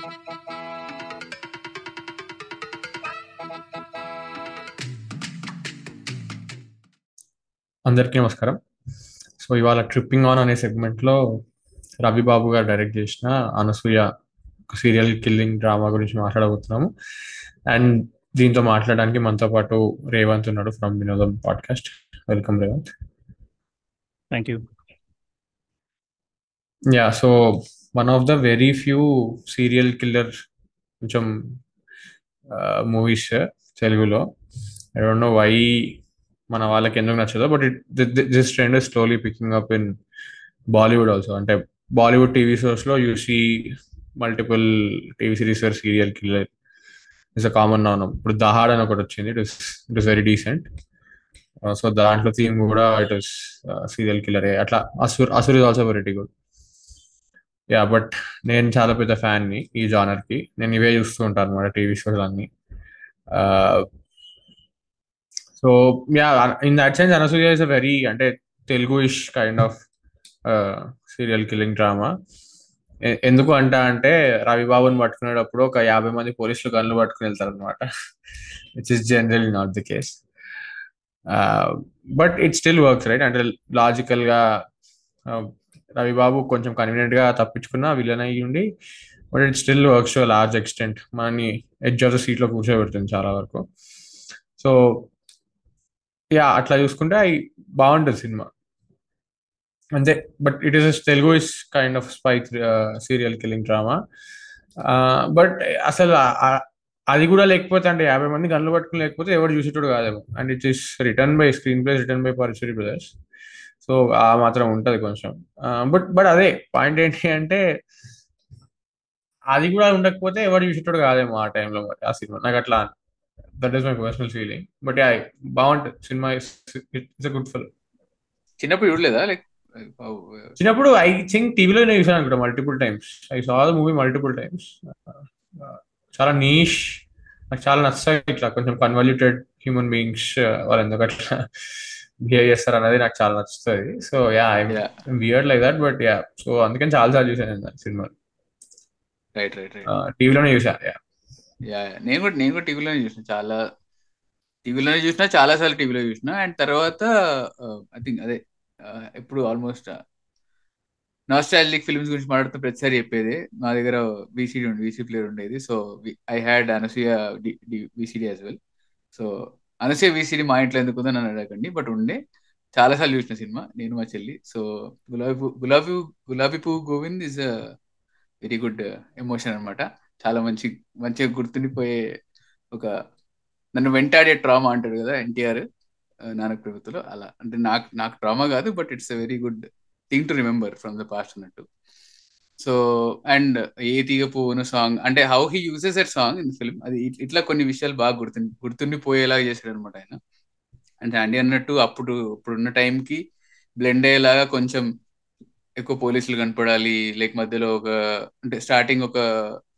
అందరికీ నమస్కారం. సో ఇవాళ ట్రిప్పింగ్ ఆన్ అనే సెగ్మెంట్లో రవి బాబు గారు డైరెక్ట్ చేసిన అనసూయ సీరియల్ కిల్లింగ్ డ్రామా గురించి మాట్లాడబోతున్నాము. అండ్ దీంతో మాట్లాడడానికి మనతో పాటు రేవంత్ ఉన్నాడు from Vinodam podcast welcome Revanth thank you yeah so one of the very few serial killer కొంచెం మూవీస్ తెలుగులో. ఐ డోంట్ నో వై మన వాళ్ళకి ఎందుకు నచ్చదో but it this trend is slowly picking up in Bollywood also అంటే Bollywood TV షోస్లో you see multiple TV series where serial killer is a common none ఇప్పుడు దహాడ్ అని ఒకటి వచ్చింది. It is it is very decent so దాంట్లో theme కూడా it is serial killer అట్లా Asur Asur is also very good yeah but నేను చాలా పెద్ద ఫ్యాన్ని ఈ జానర్కి నేను ఇవే చూస్తూ ఉంటాను అనమాట టీవీ షోస్ అన్ని. So yeah in that sense Anasuya is a very అంటే Telugu ish kind of serial killing drama ఎందుకు అంట అంటే రవిబాబుని పట్టుకునేటప్పుడు ఒక యాభై మంది పోలీసులు గన్లు పట్టుకుని వెళ్తారు అనమాట which is generally not the case but it still works right అంటే లాజికల్గా uh, రవిబాబు కొంచెం కన్వీనియంట్గా తప్పించుకున్న విలన్ అయ్యి ఉండి but it still works to large extent మనని ఎడ్జ్ ఆఫ్ ద సీట్లో కూర్చోబెడుతుంది చాలా వరకు. సో యా అట్లా చూసుకుంటే అవి బాగుంటుంది సినిమా. అంతే but it is Telugu is kind of spy serial killing drama but అసలు అది కూడా లేకపోతే అంటే యాభై మంది గన్లు పట్టుకుని లేకపోతే ఎవరు చూసేటోడు కాదేమో. And it is written by screen plays written by Paruchuri brothers so ఆ మాత్రం ఉంటది కొంచెం. బట్ బట్ అదే పాయింట్ ఏంటి అంటే అది కూడా ఉండకపోతే ఎవరు చూసేటోడు కాదేమో ఆ టైంలో మరి ఆ సినిమా. నాకు అట్లా that is my personal feeling but yeah బాగుంటుంది. సినిమా ఇట్స్ గుడ్ ఫిల్ చిన్నప్పుడు చూడలేదా? లైక్ చిన్నప్పుడు ఐ థింక్ టీవీలో చూసాను అనుకుంటా multiple times I saw the movie multiple times చాలా నీష్ నాకు చాలా నచ్చాయి ఇట్లా కొంచెం కన్వల్యూటెడ్ హ్యూమన్ బీయింగ్స్ వాళ్ళు అట్లా. బిహేవ్ చేస్తారు అనేది నాకు చాలా నచ్చుతుంది. So yeah I weird like that but yeah so అందుకని చాలా సార్లు చూసాను సినిమా. రైట్ రైట్ టీవీలోనే చూసా యా. యా నేను కూడా నేను కూడా టీవీలోనే చూసిన చాలా టీవీలోనే చూసిన చాలా సార్లు టీవీలో చూసిన అండ్ తర్వాత ఐ థింక్ అదే ఇప్పుడు ఆల్మోస్ట్ నాస్టాలజిక్ ఫిల్మ్స్ గురించి మాట్లాడుతూ ప్రతిసారి చెప్పేది. మా దగ్గర వీసీడీ ఉండి వీసీ ప్లేయర్ ఉండేది. So I had Anasuya VCD as well so అనసే VCD మా ఇంట్లో ఎందుకు ఉందని అడగండి బట్ ఉండే. చాలా సార్లు చూసిన సినిమా. నేను మా చెల్లి. సో గులాబీ గులాబీ గులాబీ పువ్వు Govind is a very good emotion అనమాట చాలా మంచి మంచిగా గుర్తుండిపోయే ఒక నన్ను వెంటాడే ట్రామా అంటారు కదా ఎన్టీఆర్ uh, నానక్ ప్రభుత్వలో. అలా. అంటే నాకు నాకు ట్రామా కాదు but it's a very good thing to remember from the past అన్నట్టు. సో అండ్ ఏ తీగ సాంగ్ అంటే how he uses at song in film అది ఇట్లా కొన్ని విషయాలు బాగా గుర్తు గుర్తుండిపోయేలాగా చేశాడు అనమాట ఆయన. అంటే అండి అన్నట్టు అప్పుడు ఇప్పుడున్న టైంకి బ్లెండ్ అయ్యేలాగా కొంచెం ఎక్కువ పోలీసులు కనపడాలి లైక్ మధ్యలో ఒక అంటే స్టార్టింగ్ ఒక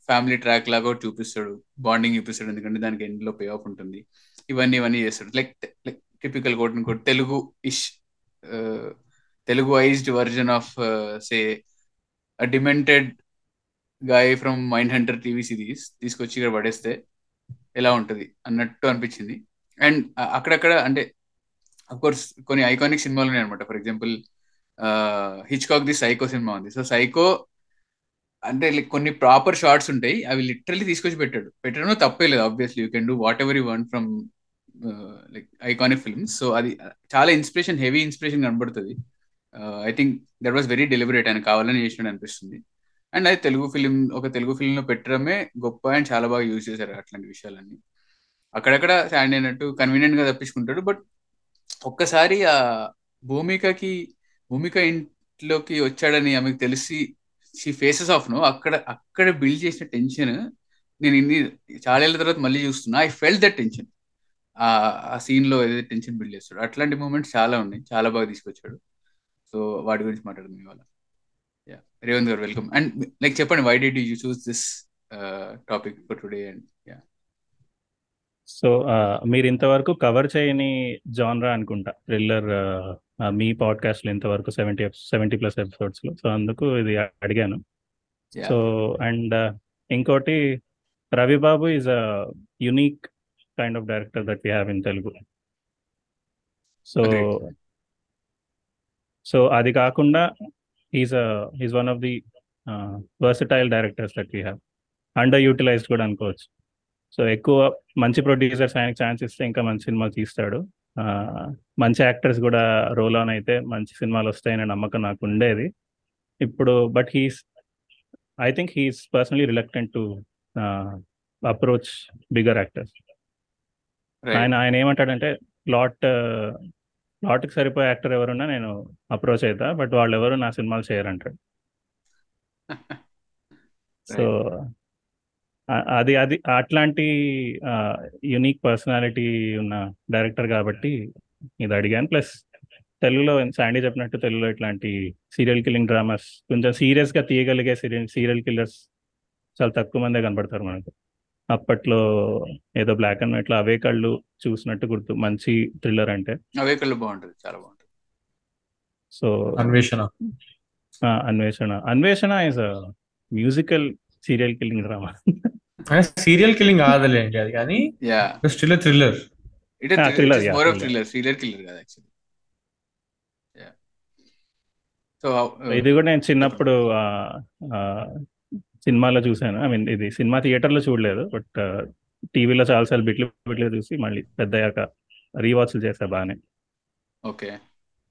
ఫ్యామిలీ ట్రాక్ లాగా చూపిస్తాడు బాండింగ్ చూపిస్తాడు ఎందుకంటే దానికి ఎండ్లో పే ఆఫ్ ఉంటుంది. ఇవన్నీ ఇవన్నీ చేస్తాడు. Like like typical quote quote Telugu ish Telugu ised version of say demented guy from Mindhunter TV series తీసుకొచ్చి ఇక్కడ పడేస్తే ఎలా ఉంటుంది అన్నట్టు అనిపించింది. అండ్ అక్కడక్కడ అంటే కోర్స్ కొన్ని ఐకానిక్ సినిమాలు ఉన్నాయి అనమాట for example Hitchcock the Psycho cinema ఉంది. సో సైకో అంటే లైక్ కొన్ని ప్రాపర్ షార్ట్స్ ఉంటాయి. అవి లిటరల్లీ తీసుకొచ్చి పెట్టాడు. పెట్టడం తప్పే లేదు obviously you can do whatever you want from like iconic films so అది చాలా ఇన్స్పిరేషన్ హెవీ ఇన్స్పిరేషన్ కనబడుతుంది. I think that was very deliberate ఆయన కావాలని చేసినట్టు అనిపిస్తుంది. అండ్ అది తెలుగు ఫిలిం ఒక తెలుగు ఫిలిం లో పెట్టడమే గొప్ప అండ్ చాలా బాగా యూజ్ చేశారు అట్లాంటి విషయాలన్నీ. అక్కడక్కడ శాండ్ అయినట్టు కన్వీనియంట్గా తప్పించుకుంటాడు బట్ ఒక్కసారి ఆ భూమికకి భూమిక ఇంట్లోకి వచ్చాడని ఆమెకు తెలిసి షీ ఫేసెస్ ఆఫ్ నో అక్కడ అక్కడ బిల్డ్ చేసిన టెన్షన్ నేను ఇన్ని చాలా ఏళ్ళ తర్వాత మళ్ళీ చూస్తున్నా. ఐ ఫెల్ దట్ టెన్షన్ ఆ సీన్లో ఏదైతే టెన్షన్ బిల్డ్ చేస్తాడు అట్లాంటి మూమెంట్స్ చాలా ఉన్నాయి. చాలా బాగా తీసుకొచ్చాడు. సో వాటి గురించి మాట్లాడదాం ఇవాళ. యా రేవంత్ గారు వెల్కమ్ అండ్ లైక్ చెప్పండి why did you choose this topic for today and yeah so మీరు ఇంతవరకు కవర్ చేయని జాన్రా అనుకుంటా. థ్రిల్లర్ మీ పాడ్కాస్ట్లో ఇంతవరకు సెవెంటీ సెవెంటీ ప్లస్ ఎపిసోడ్స్లో. సో అందుకు ఇది అడిగాను. సో అండ్ ఇంకోటి Ravibabu is a unique kind of director that we have in Telugu so. So అది కాకుండా is is one of the versatile directors that we have under utilised కూడా అనుకోవచ్చు. So ఎక్కువ మంచి ప్రొడ్యూసర్స్ ఆయనకి ఛాన్స్ ఇస్తే ఇంకా మంచి సినిమాలు తీస్తాడు. మంచి యాక్టర్స్ కూడా రోల్ ఆన్ అయితే మంచి సినిమాలు వస్తాయనే నమ్మకం నాకు ఉండేది. ఇప్పుడు but he's I think he's personally reluctant to approach bigger actors. ఆయన ఆయన ఏమంటాడంటే ప్లాట్ ప్లాట్కి సరిపోయే యాక్టర్ ఎవరున్నా నేను అప్రోచ్ అవుతా బట్ వాళ్ళు ఎవరు నా సినిమాలు చేయరంటాడు సో అది అది అట్లాంటి యునిక్ పర్సనాలిటీ ఉన్న డైరెక్టర్ కాబట్టి ఇది అడిగాను. ప్లస్ తెలుగులో శాండీ చెప్పినట్టు తెలుగులో ఇట్లాంటి సీరియల్ కిల్లింగ్ డ్రామాస్ కొంచెం సీరియస్గా తీయగలిగే సీరియల్ సీరియల్ కిల్లర్స్ చాలా తక్కువ మందే కనపడతారు మనకు. అప్పట్లో ఏదో బ్లాక్ అండ్ వైట్లో అవే కళ్ళు చూసినట్టు గుర్తు మంచి థ్రిల్లర్ అంటే. అవే కళ్ళు బాగుంటది చాలా బాగుంటది. So Anveshana. Anveshana. Anveshana is a musical serial killing drama serial killing కాదులేండి అది కానీ still thriller it thriller, yeah, more of thriller. Thriller serial killer కాదు యాక్చువల్లీ సో ఇది కూడా నేను చిన్నప్పుడు సినిమాలో చూశాను. ఐ మీన్ ఇది సినిమా థియేటర్లో చూడలేదు. బట్ టీవీలో చాలాసార్లు బిట్లు బిట్లు చూసి మళ్ళీ పెద్దయ్యాక రీవాచ్లు చేసా బాగానే. ఓకే.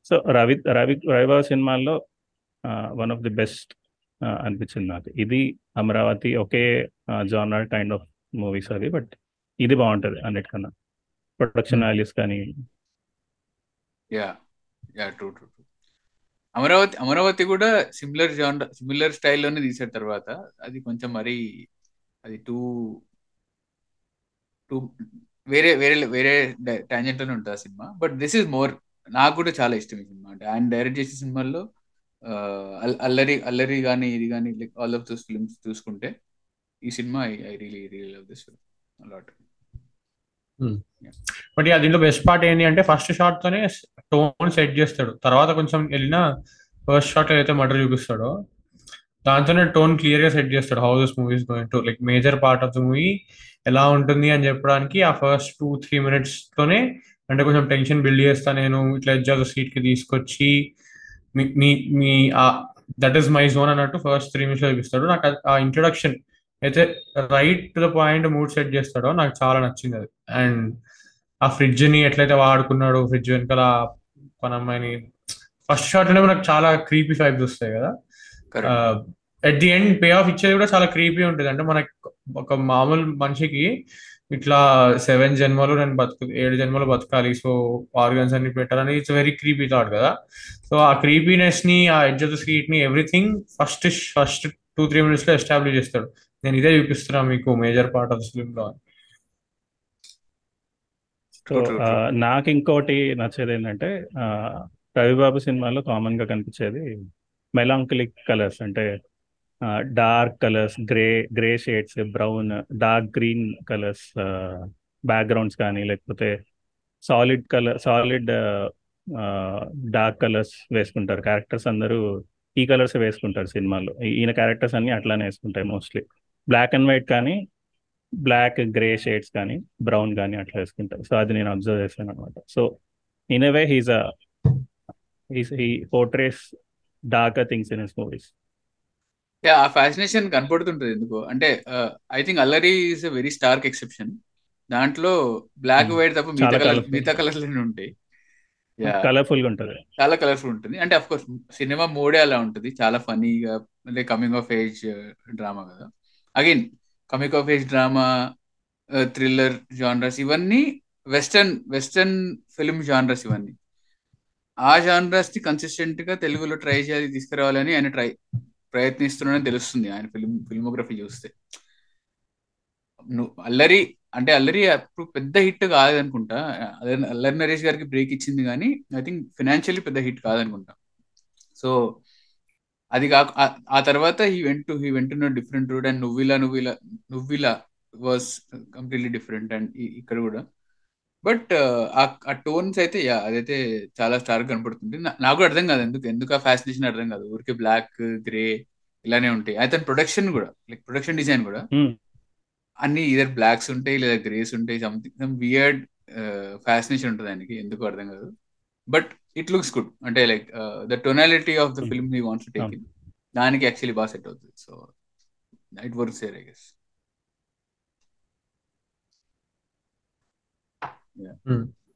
సో రవి రవి రవిబాబు సినిమాల్లో వన్ ఆఫ్ ది బెస్ట్ అనిపించింది నాకు. ఇది అమరావతి ఒకే జానర్ కైండ్ ఆఫ్ మూవీస్ అవి బట్ ఇది బాగుంటుంది అన్నిటికన్నా. ప్రొడక్షన్ వాల్యూస్ కానీ yeah yeah true true Amaravathi Amaravathi కూడా సిమిలర్ జాన్ సిమిలర్ స్టైల్లోనే తీసాడు తర్వాత. అది కొంచెం మరి అది టూ టూ వేరే వేరే వేరే టాంజెంట్లోనే ఉంటుంది ఆ cinema. But this is more నాకు కూడా చాలా ఇష్టం ఈ సినిమా. అంటే ఆయన డైరెక్ట్ చేసిన సినిమాల్లో అల్- అల్లరి అల్లరి కానీ ఇది కానీ like all of those films చూసుకుంటే ఈ cinema I really real love this a lot Hmm. But దీంట్లో బెస్ట్ పార్ట్ ఏంటి అంటే ఫస్ట్ షాట్ తోనే టోన్ సెట్ చేస్తాడు. తర్వాత కొంచెం వెళ్ళిన ఫస్ట్ షాట్ అయితే మర్డర్ చూపిస్తాడో దాంతోనే టోన్ క్లియర్గా సెట్ చేస్తాడు. How this movies going to like major part of the movie ఎలా ఉంటుంది అని చెప్పడానికి ఆ ఫస్ట్ టూ త్రీ మినిట్స్ తోనే అంటే కొంచెం టెన్షన్ బిల్డ్ చేస్తా నేను. ఇట్లా ఎడ్జ్ సీట్కి తీసుకొచ్చి మీ మీ దట్ ఈస్ మై జోన్ అన్నట్టు ఫస్ట్ త్రీ మినిట్స్ చూపిస్తాడు. నాకు ఆ ఇంట్రొడక్షన్ అయితే right to the point mood set చేస్తాడో నాకు చాలా నచ్చింది అది. అండ్ ఆ ఫ్రిడ్జ్ని ఎట్లయితే వాడుకున్నాడు ఫ్రిడ్జ్ వెనకాల మన అమ్మాయిని ఫస్ట్ షాట్లోనే మనకు చాలా క్రీపీ వైబ్స్ వస్తాయి కదా. At the end pay off ఇచ్చేది కూడా చాలా క్రీపీ ఉంటుంది. అంటే మనకి ఒక మామూలు మనిషికి ఇట్లా సెవెన్ జన్మలు నేను బతుకు ఏడు జన్మలు బతకాలి. సో ఆర్గన్స్ అన్ని పెట్టాలని ఇట్స్ వెరీ క్రీపీ థాట్ కదా. సో ఆ క్రీపీనెస్ని ఆ edge of the సీట్ని everything first first two three మినిట్స్లో ఎస్టాబ్లిష్ చేస్తాడు నేను ఇదే చూపిస్తున్నా మీకు మేజర్ పార్ట్ ఆఫ్ ద ఫిల్మ్లో అని. So true. నాకు ఇంకోటి నచ్చేది ఏంటంటే రవిబాబు సినిమాలో కామన్గా కనిపించేది మెలాంకలిక్ కలర్స్ అంటే dark colours grey grey shades brown dark green colours backgrounds కానీ లేకపోతే solid colour solid dark colours వేసుకుంటారు క్యారెక్టర్స్ అందరూ ఈ కలర్స్ వేసుకుంటారు సినిమాలో ఈయన క్యారెక్టర్స్ అన్ని అట్లానే వేసుకుంటాయి మోస్ట్లీ. బ్లాక్ అండ్ వైట్ కానీ బ్లాక్ గ్రే షేడ్స్ కానీ బ్రౌన్ కానీ అట్లా వేసుకుంటారు. సో అది నేను అబ్జర్వ్ చేశాను అనమాట so in a way he's he's he portrays darker things in his movies yeah ఆ ఫ్యాసినేషన్ కనపడుతుంటది ఎందుకో. అంటే I think Allari is a very stark exception దాంట్లో బ్లాక్ Hmm. వైట్ తప్ప మిగతా కలర్. మిగతా కలర్స్ ఉంటాయి. కలర్ఫుల్గా ఉంటుంది. చాలా కలర్ఫుల్ ఉంటుంది. అంటే అఫ్ కోర్స్ సినిమా మూడే అలా ఉంటుంది. చాలా ఫనీగా అంటే కమింగ్ ఆఫ్ ఏజ్ డ్రామా కదా. Again coming of age drama thriller genres ఇవన్నీ వెస్టర్న్ వెస్టర్న్ ఫిల్మ్ జానరస్ ఇవన్నీ. ఆ జానరస్ని కన్సిస్టెంట్గా తెలుగులో ట్రై చేయాలి తీసుకురావాలని ఆయన ట్రై ప్రయత్నిస్తున్నాడని తెలుస్తుంది ఆయన ఫిల్మ్ ఫిల్మోగ్రఫీ చూస్తే. నువ్వు అల్లరి అంటే అల్లరి అప్పుడు పెద్ద హిట్ కాదనుకుంటా అదే అల్లరి నరేష్ గారికి బ్రేక్ ఇచ్చింది కానీ ఐ థింక్ ఫినాన్షియల్లీ పెద్ద హిట్ కాదనుకుంటా సో అది కాక ఆ- తర్వాత he went to he went to different route and Nuvvila Nuvvila Nuvvila was completely different and ఇక్కడ కూడా. బట్ uh, ఆ టోన్స్ అయితే యా అదైతే చాలా స్టార్ కనపడుతుంది. నాకు అర్థం కాదు ఎందుకు ఎందుకు ఆ ఫ్యాసినేషన్ అర్థం కాదు. ఊరికే బ్లాక్ గ్రే ఇలానే ఉంటాయి. అయితే ప్రొడక్షన్ కూడా లైక్ ప్రొడక్షన్ డిజైన్ కూడా. Hmm. అన్ని ఇదర్ బ్లాక్స్ ఉంటాయి లేదా గ్రేస్ ఉంటాయి సంథింగ్ సమ్ వియర్డ్ ఫ్యాసినేషన్ ఉంటుంది దానికి ఎందుకు అర్థం కాదు. బట్ ఇట్ లుక్స్ గుడ్ అంటే like the tonality of the. Film he wants to take in దానికి యాక్చువల్లీ బాగా సెట్ అవుతుంది. So it works I guess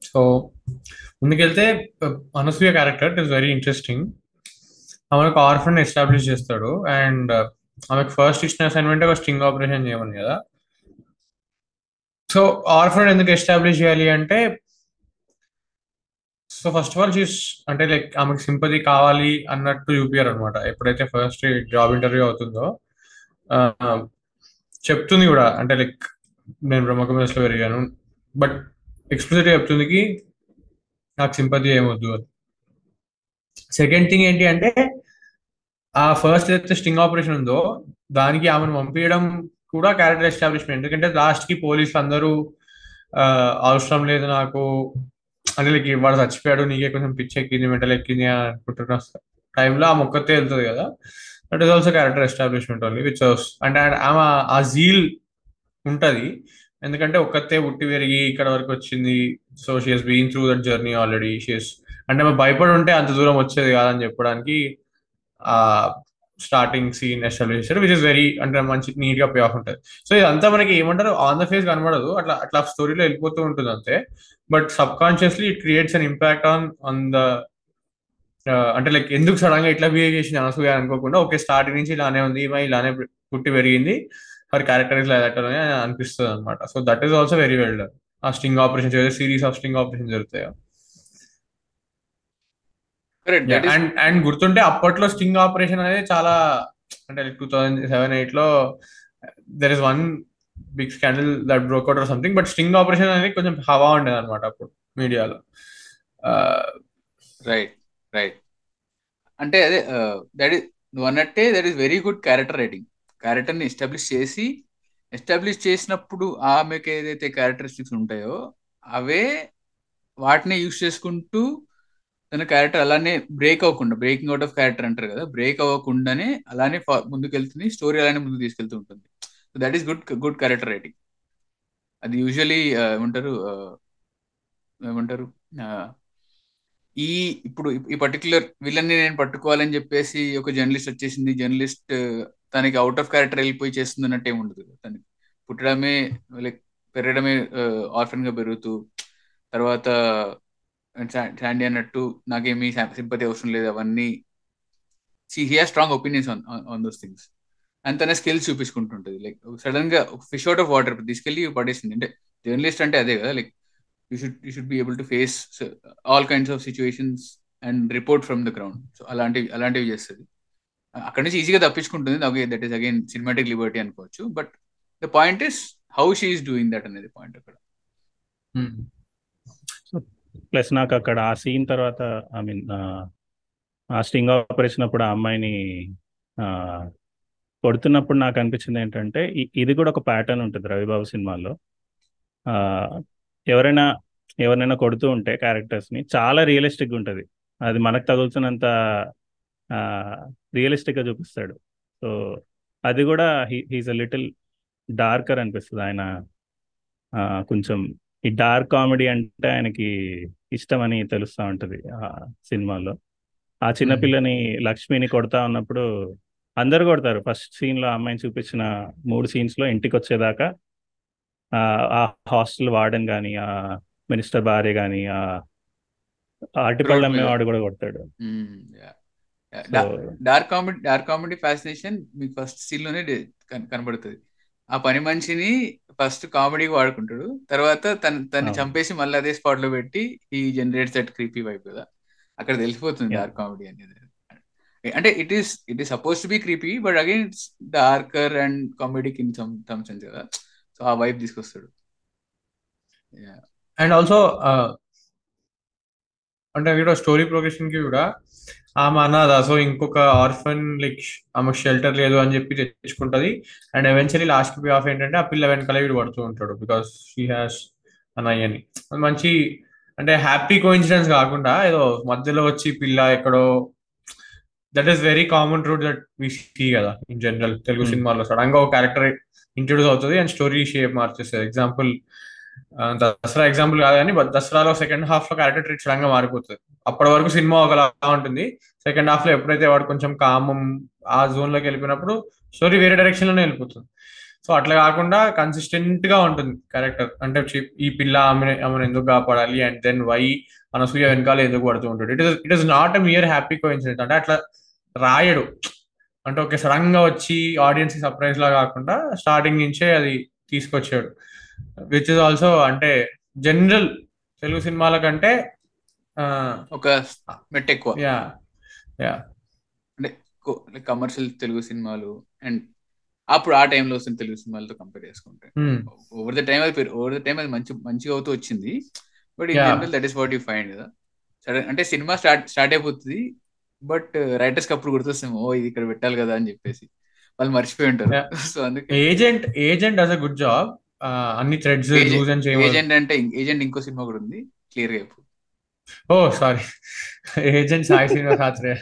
so ముందుకెళ్తే Anasuya character it is very interesting ఆమెకు ఆర్ఫన్ ఎస్టాబ్లిష్ చేస్తాడు. And ఆమెకు first ఇచ్చిన assignment ఒక స్టింగ్ ఆపరేషన్ చేయమని కదా. సో ఆర్ఫర్ ఎందుకు ఎస్టాబ్లిష్ చేయాలి అంటే so first of all she's అంటే లైక్ ఆమెకు సింపతి కావాలి అన్నట్టు చూపించారు అనమాట ఎప్పుడైతే ఫస్ట్ జాబ్ ఇంటర్వ్యూ అవుతుందో చెప్తుంది కూడా. అంటే లైక్ నేను బ్రహ్మకుమేశ్లో పెరిగాను. బట్ ఎక్స్ప్లిసిట్ చెప్తుంది కి నాకు సింపతి ఏమొద్దు అని. సెకండ్ థింగ్ ఏంటి అంటే ఆ ఫస్ట్ ఏదైతే స్టింగ్ ఆపరేషన్ ఉందో దానికి ఆమెను పంపించడం కూడా క్యారెక్టర్ ఎస్టాబ్లిష్మెంట్ ఎందుకంటే లాస్ట్కి పోలీసులు అందరూ అవసరం లేదు నాకు. అంటే లైక్ వాడు చచ్చిపోయాడు నీకే కొంచెం పిచ్చి ఎక్కింది మెంటల్ ఎక్కింది అని అనుకుంటున్న. టైంలో ఆ మొక్కతే వెళ్తుంది కదా. That is also character establishment only which అంటే ఆమె ఆ జీల్ ఉంటుంది. ఎందుకంటే ఒక్కతే పుట్టి పెరిగి ఇక్కడ వరకు వచ్చింది. So she's been through that journey already she's అంటే ఆమె భయపడి ఉంటే అంత దూరం వచ్చేది కాదని చెప్పడానికి స్టార్టింగ్ సీన్ ఎస్టాబ్లిష్ చేశారు విచ్ ఇస్ వెరీ అంటే మంచి నీట్గా పే ఆఫ్ ఉంటుంది. సో ఇదంతా మనకి ఏమంటారు ఆన్ ద ఫేస్ కనబడదు అట్లా అట్లా స్టోరీలో వెళ్ళిపోతూ ఉంటుంది అంతే. But subconsciously it creates an impact on on the అంటే లైక్ ఎందుకు సడన్గా ఇట్లా బిహేవ్ చేసింది అనసూయ అనుకోకుండా ఓకే స్టార్టింగ్ నుంచి ఇలానే ఉంది ఈమె ఇలానే పుట్టి పెరిగింది హర్ క్యారెక్టర్ ఇస్ లైక్ అని అనిపిస్తుంది అనమాట so that is also very weld ఆ sting operation series of sting operation జరుగుతాయి. అండ్ అండ్ గుర్తుంటే అప్పట్లో స్టింగ్ ఆపరేషన్ అనేది చాలా అంటే టూ థౌజండ్ సెవెన్ ఎయిట్లో there is one big scandal that broke out or something but sting operation అనేది కొంచెం హవా ఉండేది అనమాట అప్పుడు మీడియాలో. రైట్ రైట్ అంటే అదే దట్ ఈస్ నువ్వు అన్నట్టే that is very good character writing క్యారెక్టర్ని ఎస్టాబ్లిష్ చేసి ఎస్టాబ్లిష్ చేసినప్పుడు ఆమెకి ఏదైతే క్యారెక్టరిస్టిక్స్ ఉంటాయో అవే వాటిని యూస్ చేసుకుంటూ తన క్యారెక్టర్ అలానే బ్రేక్ అవ్వకుండా బ్రేకింగ్ అవుట్ ఆఫ్ క్యారెక్టర్ అంటారు కదా బ్రేక్ అవ్వకుండానే అలానే ముందుకెళ్తుంది స్టోరీ అలానే ముందుకు తీసుకెళ్తూ ఉంటుంది. So that is good good character writing అది యూజువలీ ఏమంటారు ఏమంటారు ఈ ఇప్పుడు ఈ పర్టికులర్ విలన్ని నేను పట్టుకోవాలని చెప్పేసి ఒక జర్నలిస్ట్ వచ్చేసింది. జర్నలిస్ట్ తనకి అవుట్ ఆఫ్ క్యారెక్టర్ వెళ్ళిపోయి చేస్తుంది అన్నట్టు ఏమి ఉండదు తనకి పుట్టడమే లైక్ పెరగడమే ఆర్ఫన్గా పెరుగుతూ తర్వాత శాండీ అన్నట్టు నాకేమీ సింపతి అవసరం లేదు. అవన్నీ she he strong opinions on on those things and తన స్కిల్స్ చూపించుకుంటుంటుంది. లైక్ సడన్గా ఫిష్ అవుట్ ఆఫ్ వాటర్ తీసుకెళ్ళి పడేసింది. అంటే జర్నలిస్ట్ అంటే అదే కదా like you should you should be able to face all kinds of situations and report from the ground so అలాంటివి అలాంటివి చేస్తుంది. అక్కడ నుంచి ఈజీగా తప్పించుకుంటుంది. That is again cinematic liberty అనుకోవచ్చు. But the point is how she is doing that అనేది point అక్కడ. Hmm. Plus నాకు అక్కడ ఆ సీన్ తర్వాత ఐ మీన్ ఆ స్టింగ్ ఆపరేషన్ అప్పుడు ఆ అమ్మాయిని కొడుతున్నప్పుడు నాకు అనిపించింది ఏంటంటే ఇది కూడా ఒక ప్యాటర్న్ ఉంటుంది రవిబాబు సినిమాల్లో. ఎవరైనా ఎవరైనా కొడుతూ ఉంటే క్యారెక్టర్స్ని చాలా రియలిస్టిక్గా ఉంటుంది. అది మనకు తగులుతున్నంత రియలిస్టిక్గా చూపిస్తాడు. సో అది కూడా హీస్ అ లిటిల్ డార్కర్ అనిపిస్తుంది. ఆయన కొంచెం ఈ డార్క్ కామెడీ అంటే ఆయనకి ఇష్టమని తెలుస్తూ ఉంటుంది ఆ సినిమాలో. ఆ చిన్నపిల్లని లక్ష్మిని కొడతా ఉన్నప్పుడు అందరు కొడతారు. ఫస్ట్ సీన్లో అమ్మాయిని చూపించిన మూడు సీన్స్లో ఇంటికి వచ్చేదాకా ఆ హాస్టల్ వార్డెన్ కానీ ఆ మినిస్టర్ భార్య కానీ ఆ అరటిపళ్ళు అమ్మేవాడు కూడా కొడతాడు. Dark comedy dark comedy fascination మీకు ఫస్ట్ సీన్లోనే కనబడుతుంది. ఆ పని మనిషిని ఫస్ట్ కామెడీకి వాడుకుంటాడు. తర్వాత తన తన్ని చంపేసి మళ్ళీ అదే స్పాట్లో పెట్టి ఈ జనరేట్స్ దట్ క్రీపీ వైపు కదా. అక్కడ తెలిసిపోతుంది డార్క్ కామెడీ అనేది. అంటే it is it is suppose to be creepy but again it's darker and కామెడీకి in some some sense కదా. సో ఆ వైపు తీసుకొస్తాడు. అండ్ ఆల్సో అంటే ఇక్కడ స్టోరీ ప్రోగ్రెషన్కి కూడా ఆమె అన్నద సో ఇంకొక ఆర్ఫన్ లైక్ ఆమెకు షెల్టర్ లేదు అని చెప్పి తెచ్చుకుంటది. And eventually last pay off ఏంటంటే ఆ పిల్ల వెనకాల వీడు పడుతూ ఉంటాడు బికాస్ షీ హ్యాస్ అన్నయ్య అని మంచి అంటే హ్యాపీ కోఇన్సిడెన్స్ కాకుండా ఏదో మధ్యలో వచ్చి పిల్ల ఎక్కడో that is very common route that we see కదా ఇన్ జనరల్ తెలుగు Hmm. సినిమాలో సడన్గా ఒక క్యారెక్టర్ ఇంట్రొడ్యూస్ అవుతుంది అండ్ స్టోరీ షేప్ మార్చేస్తుంది. ఎగ్జాంపుల్ దసరా ఎగ్జాంపుల్ కాదు కానీ దసరాలో సెకండ్ హాఫ్లో క్యారెక్టర్ ట్రీట్ సడన్గా మారిపోతుంది. అప్పటి వరకు సినిమా ఒకలా ఉంటుంది. సెకండ్ హాఫ్లో ఎప్పుడైతే వాడు కొంచెం కామం ఆ జోన్లోకి వెళ్ళిపోయినప్పుడు స్టోరీ వేరే డైరెక్షన్లోనే వెళ్ళిపోతుంది. సో అట్లా కాకుండా కన్సిస్టెంట్గా ఉంటుంది క్యారెక్టర్ అంటే ఈ పిల్ల ఆమె ఆమెను ఎందుకు కాపాడాలి? అండ్ దెన్ వై అనసూయ వెనకాల ఎందుకు పడుతూ ఉంటాడు? It is it is not a mere happy coincident అంటే అట్లా రాయడు. అంటే ఒక సడన్గా వచ్చి ఆడియన్స్ సర్ప్రైజ్ లా కాకుండా స్టార్టింగ్ నుంచే అది తీసుకొచ్చాడు. విచ్ ఇస్ ఆల్సో అంటే జనరల్ తెలుగు సినిమాల కంటే ఒక మెట్ ఎక్కువ. Yeah yeah. అంటే కమర్షియల్ తెలుగు సినిమాలు అండ్ అప్పుడు ఆ టైంలో వస్తున్న తెలుగు సినిమాలతో కంపేర్ చేసుకుంటే. ఓవర్ ద టైం అది ఓవర్ ద టైం అది మంచి మంచిగా అవుతూ వచ్చింది. But in. General that is what you find కదా. అంటే సినిమా స్టార్ట్ స్టార్ట్ అయిపోతుంది. బట్ రైటర్స్కి అప్పుడు గుర్తొస్తాము ఓ ఇది ఇక్కడ పెట్టాలి కదా అని చెప్పేసి. వాళ్ళు మర్చిపోయి ఉంటారు. సో అందుకే agent agent does a good job అన్ని థ్రెడ్స్ ఏజెంట్ అంటే ఏజెంట్ ఇంకో సినిమా కూడా ఉంది. క్లియర్గా ఓ sorry. Agent Sai Srinivas Athreya.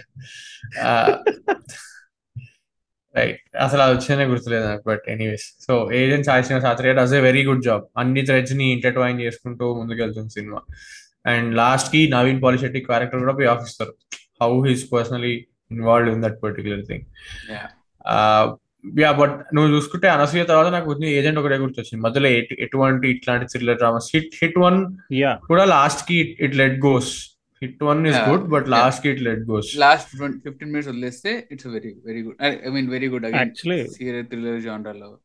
Right. అసలు అది వచ్చిందనే గుర్తులేదు నాకు but anyways. So agent Sai Srinivas Athreya does a very good job అన్ని థ్రెడ్స్ని ఇంటర్ట్వైన్ చేసుకుంటూ ముందుకెళ్తుంది సినిమా. అండ్ లాస్ట్కి నవీన్ పాలిశెట్టి క్యారెక్టర్ కూడా పోయి ఆఫ్ ఇస్తారు. How he's personally involved in that particular thing. Yeah but నువ్వు చూసుకుంటే అనసూయ తర్వాత నాకు వచ్చిన ఏజెంట్ ఒకటే గుర్తొచ్చింది. మధ్యలో ఎటు- ఎటువంటి ఇట్లాంటి thriller dramas hit hit one yeah కూడా లాస్ట్కి it let goes hit one is. Good but. లాస్ట్కి it let goes last fifteen minutes వదిలేస్తే it's very very good I mean very good actually serial thriller జానరాలో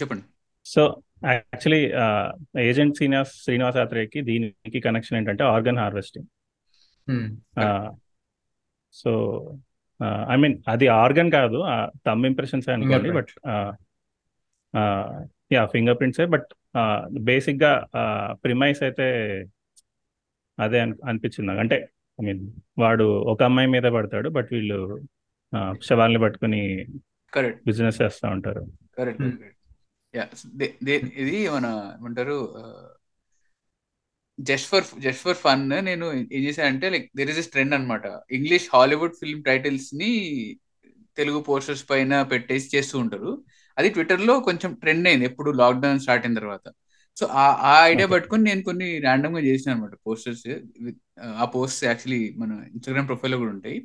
చెప్పండి. So actually agent Srinivas Srinivas ఆత్రేయకి దీనికి connection ఏంటంటే organ harvesting so I mean అది organ కాదు thumb impressions అనుకోండి but yeah finger ప్రింట్సే but బేసిక్గా premise అయితే అదే అన్- అనిపించింది నాకు. అంటే ఐ మీన్ వాడు ఒక అమ్మాయి మీద పడతాడు బట్ వీళ్ళు శవాల్ని పట్టుకుని కరెక్ట్ బిజినెస్ చేస్తూ ఉంటారు. ఇది మన ఏమంటారు just for just for fun నేను ఏం చేశానంటే like there is is trend అనమాట ఇంగ్లీష్ హాలీవుడ్ ఫిల్మ్ టైటిల్స్ని తెలుగు పోస్టర్స్ పైన పెట్టేసి చేస్తూ ఉంటారు. అది ట్విట్టర్లో కొంచెం ట్రెండ్ అయింది ఎప్పుడు లాక్డౌన్ స్టార్ట్ అయిన తర్వాత. సో ఆ ఆ ఐడియా. పట్టుకొని నేను కొన్ని ర్యాండమ్గా చేసిన అనమాట పోస్టర్స్ ఆ పోస్ట్ యాక్చువల్లీ మన ఇన్స్టాగ్రామ్ ప్రొఫైల్లో కూడా ఉంటాయి.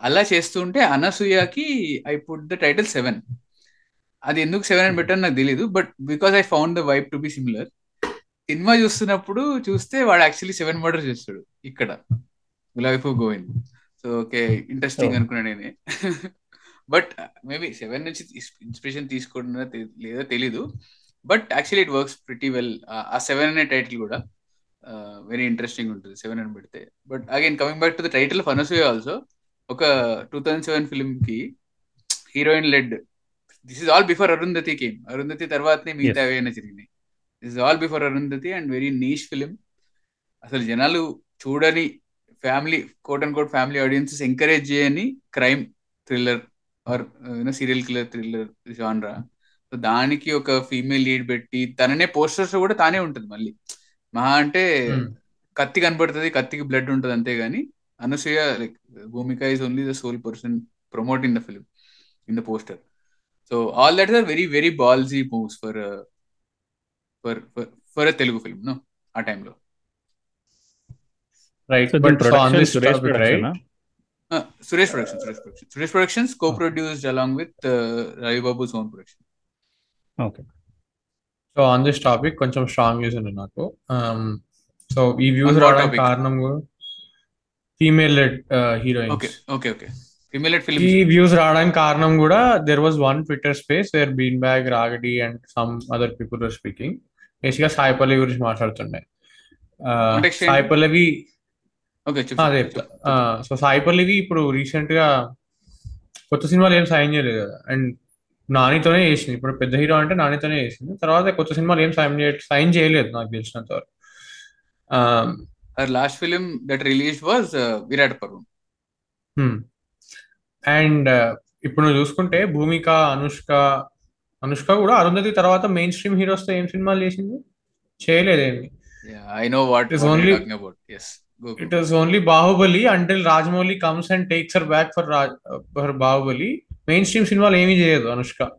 అలా చేస్తూ ఉంటే అనసూయకి I put the title seven అది ఎందుకు సెవెన్ అని పెట్టాను నాకు తెలియదు but because I found the vibe to be similar cinema చూస్తున్నప్పుడు చూస్తే వాడు యాక్చువల్లీ సెవెన్ మర్డర్ చేస్తాడు ఇక్కడ. గులాబీ గోవింద్. So okay interesting. అనుకున్నా నేనే. బట్ మేబీ సెవెన్ నుంచి ఇన్స్పిరేషన్ తీసుకుంటున్నా లేదో తెలీదు. But actually it works pretty well ఆ సెవెన్ అనే టైటిల్ కూడా వెరీ ఇంట్రెస్టింగ్ ఉంటుంది. సెవెన్ అని పెడితే. But again coming back to the title of Anasuya also ఒక two thousand seven ఫిల్మ్కి heroine led this is all before Arundhati came Arundhati తర్వాతనే మిగతా. ఏవైనా జరిగినాయి. Is all before Arundhati and very niche film అసలు జనాలు చూడని family quote and quote family audiences encourage చేయని crime thriller or you know serial killer thriller genre so దానికి ఒక ఫీమేల్ లీడ్ పెట్టి తననే పోస్టర్స్ కూడా తానే ఉంటుంది మళ్ళీ. మహా అంటే కత్తి కనబడుతుంది కత్తికి బ్లడ్ ఉంటుంది అంతేగాని Anasuya like Bhumika is only the sole person promoting the film in the poster so all that are very very ballsy moves for for for Telugu film no ఆ టైంలో రైట్ సో బట్ దీని on production this Suresh topic right production Suresh production Suresh production Suresh productions co produced along with Ravibabu's own production okay so on this topic కొంచెం strong views ఉన్నాయి నాకు so ఈ views On what రావడానికి topic? కారణం female led okay heroines okay okay female film ఈ views రావడానికి కారణం కూడా there was one Twitter space where bean bag రాగడి and some other people are speaking బేసిక్గా సాయి పల్లవి గురించి మాట్లాడుతుండే? సాయి పల్లవి అదే సో సాయి పల్లవి ఇప్పుడు రీసెంట్గా కొత్త సినిమాలు ఏం సైన్ చేయలేదు కదా. అండ్ నానితోనే చేసింది. ఇప్పుడు పెద్ద హీరో అంటే నానితోనే చేసింది. తర్వాత కొత్త సినిమాలు ఏం సైన్ చేయ సైన్ చేయలేదు నాకు తెలిసినంత వరకు. Last film that release was Virata Parvam and ఇప్పుడు నువ్వు చూసుకుంటే భూమిక అనుష్క అనుష్క కూడా అరుంధతి తర్వాత మెయిన్ స్ట్రీమ్ హీరోస్తో ఏం సినిమాలు చేసింది? చేయలేదేమి. ఐ నో వాట్ గోకు It is only Bahubali until Rajmouli comes and takes her back for Raj, for Bahubali. Mainstream సినిమాలు ఏమీ చేయదు అనుష్క.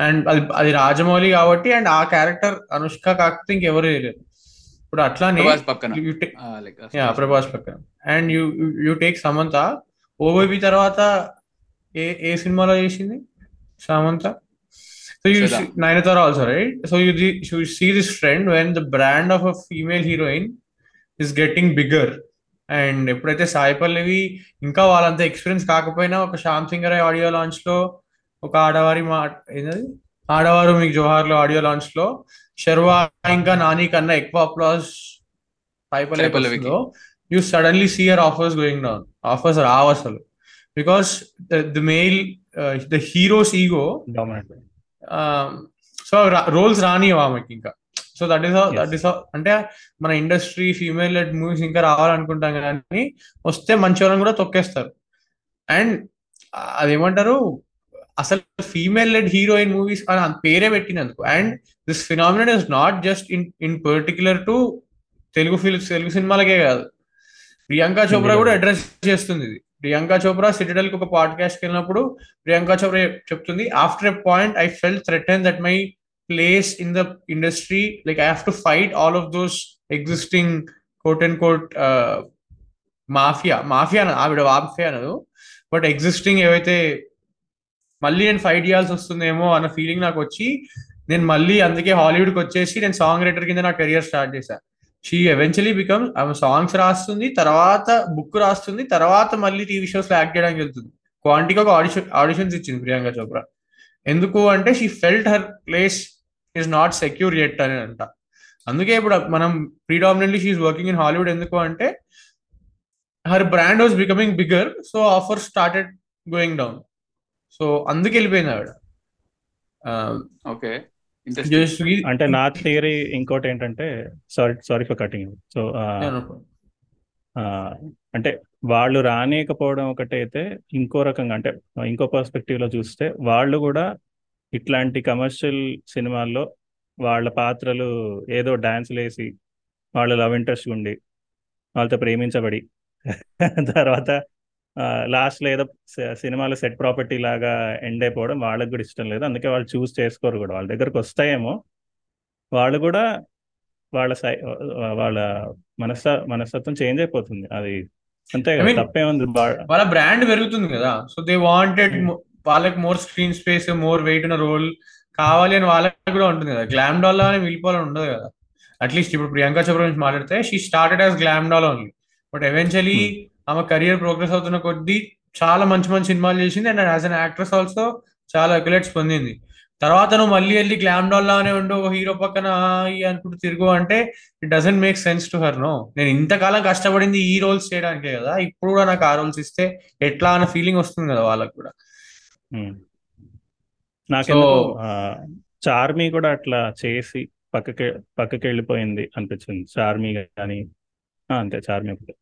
అండ్ అది అది రాజమౌళి కాబట్టి అండ్ ఆ క్యారెక్టర్ అనుష్క కాకపోతే ఇంకెవరు చేయలేరు. ఇప్పుడు అట్లానే. ప్రభాస్ పక్కన. And you you take Samantha oh baby తర్వాత ఏ ఏ సినిమాలో చేసింది? Samantha? So you. Nayanthara also right so you you see this trend when the brand of a female heroine is getting bigger and ఎప్పుడైతే సాయి పల్లవి ఇంకా వాళ్ళంతా ఎక్స్పీరియన్స్ కాకపోయినా ఒక శ్యామ్ సింగర్ ఆడియో లాంచ్లో ఒక ఆడవారి మా ఏంటది? ఆడవారు మీకు జోహార్లో ఆడియో లాంచ్లో శర్వా ఇంకా నాని కన్నా ఎక్కువ అప్లాస్ సాయి సాయి పల్లవికి. పల్లవిలో you suddenly see her offers going down offers రావు అసలు. Because the male the heroes ego dominate so roles రాని ఆమెకి ఇంకా. So that is. That is అంటే మన ఇండస్ట్రీ ఫీమేల్ లెడ్ మూవీస్ ఇంకా రావాలనుకుంటాం కానీ వస్తే మంచి వాళ్ళని కూడా తొక్కేస్తారు. అండ్ అదేమంటారు అసలు ఫీమేల్ లెడ్ హీరోయిన్ మూవీస్ అని పేరే పెట్టినందుకు. And this phenomenon is not just in in particular to Telugu films Telugu సినిమాలకే కాదు. ప్రియాంక చోప్రా కూడా అడ్రస్ చేస్తుంది ఇది. ప్రియాంక చోప్రా సిటిడల్కి ఒక పాడ్కాస్ట్ వెళ్ళినప్పుడు ప్రియాంక చోప్రా చెప్తుంది after a point I felt threatened that my place in the industry like I have to fight all of those existing quote and quote mafia mafia ఆవిడ mafia అనదు but existing ఏవైతే మళ్ళీ నేను ఫైట్ చేయాల్సి వస్తుందేమో అన్న ఫీలింగ్ నాకు వచ్చి నేను మళ్ళీ అందుకే హాలీవుడ్కి వచ్చేసి నేను సాంగ్ రైటర్ కింద నా కెరియర్ స్టార్ట్ చేశాను షీ ఎవెన్చువలీ బికమ్ ఆమె సాంగ్స్ రాస్తుంది తర్వాత బుక్ రాస్తుంది తర్వాత మళ్ళీ టీవీ షోస్లో యాక్ట్ చేయడానికి వెళ్తుంది. క్వాంటిటీగా ఒక ఆడిషన్ ఆడిషన్స్ ఇచ్చింది ప్రియాంక చోప్రా. ఎందుకు అంటే she felt her place is not secure at అని అంట. అందుకే ఇప్పుడు మనం predominantly she working in Hollywood ఎందుకు అంటే her brand was becoming bigger so offer started going down so అందుకు వెళ్ళిపోయింది ఆవిడ. Um, ఓకే అంటే నా థియరీ ఇంకోటి ఏంటంటే sorry sorry for cutting so అంటే వాళ్ళు రానియకపోవడం ఒకటైతే ఇంకో రకంగా అంటే ఇంకో పర్స్పెక్టివ్లో చూస్తే వాళ్ళు కూడా ఇట్లాంటి కమర్షియల్ సినిమాల్లో వాళ్ళ పాత్రలు ఏదో డాన్సులు వేసి వాళ్ళ లవ్ ఇంట్రెస్ట్ ఉండి వాళ్ళతో ప్రేమించబడి తర్వాత లాస్ట్లో ఏదో సినిమాలో సెట్ ప్రాపర్టీ లాగా ఎండ్ అయిపోవడం వాళ్ళకి కూడా ఇష్టం లేదు. అందుకే వాళ్ళు చూస్ చేసుకోరు కూడా. వాళ్ళ దగ్గరకు వస్తాయేమో వాళ్ళు కూడా వాళ్ళ సై వాళ్ళ మనస్త మనస్తత్వం చేంజ్ అయిపోతుంది. అది అంతే కదా తప్పే ఉంది. వాళ్ళ బ్రాండ్ పెరుగుతుంది కదా. So they wanted. వాళ్ళకి more screen space more weight ఉన్న రోల్ కావాలి అని వాళ్ళకి కూడా ఉంటుంది కదా. గ్లామ్ డాల్ అని వెళ్ళిపోవాలని ఉండదు కదా. అట్లీస్ట్ ఇప్పుడు ప్రియాంక చోప్రా గురించి మాట్లాడితే she started as glam doll only but eventually. ఆమె కెరియర్ ప్రోగ్రెస్ అవుతున్న కొద్దీ చాలా మంచి మంచి సినిమాలు చేసింది. And as an actress also చాలా అక్యులేట్స్ పొందింది. తర్వాత నువ్వు మళ్ళీ వెళ్ళి గ్లామ్ డాల్ లానే ఉండు ఒక హీరో పక్కన అనుకుంటూ తిరుగు అంటే it doesn't make sense to her no నేను ఇంతకాలం కష్టపడింది ఈ రోల్స్ చేయడానికే కదా. ఇప్పుడు కూడా నాకు ఆ రోల్స్ ఇస్తే ఎట్లా అన్న ఫీలింగ్ వస్తుంది కదా వాళ్ళకి కూడా. So- ఆ, చార్మి కూడా అట్లా చేసి పక్కకి పక్కకి వెళ్ళిపోయింది అనిపించింది చార్మి కానీ అంతే చార్మి ఒకటే.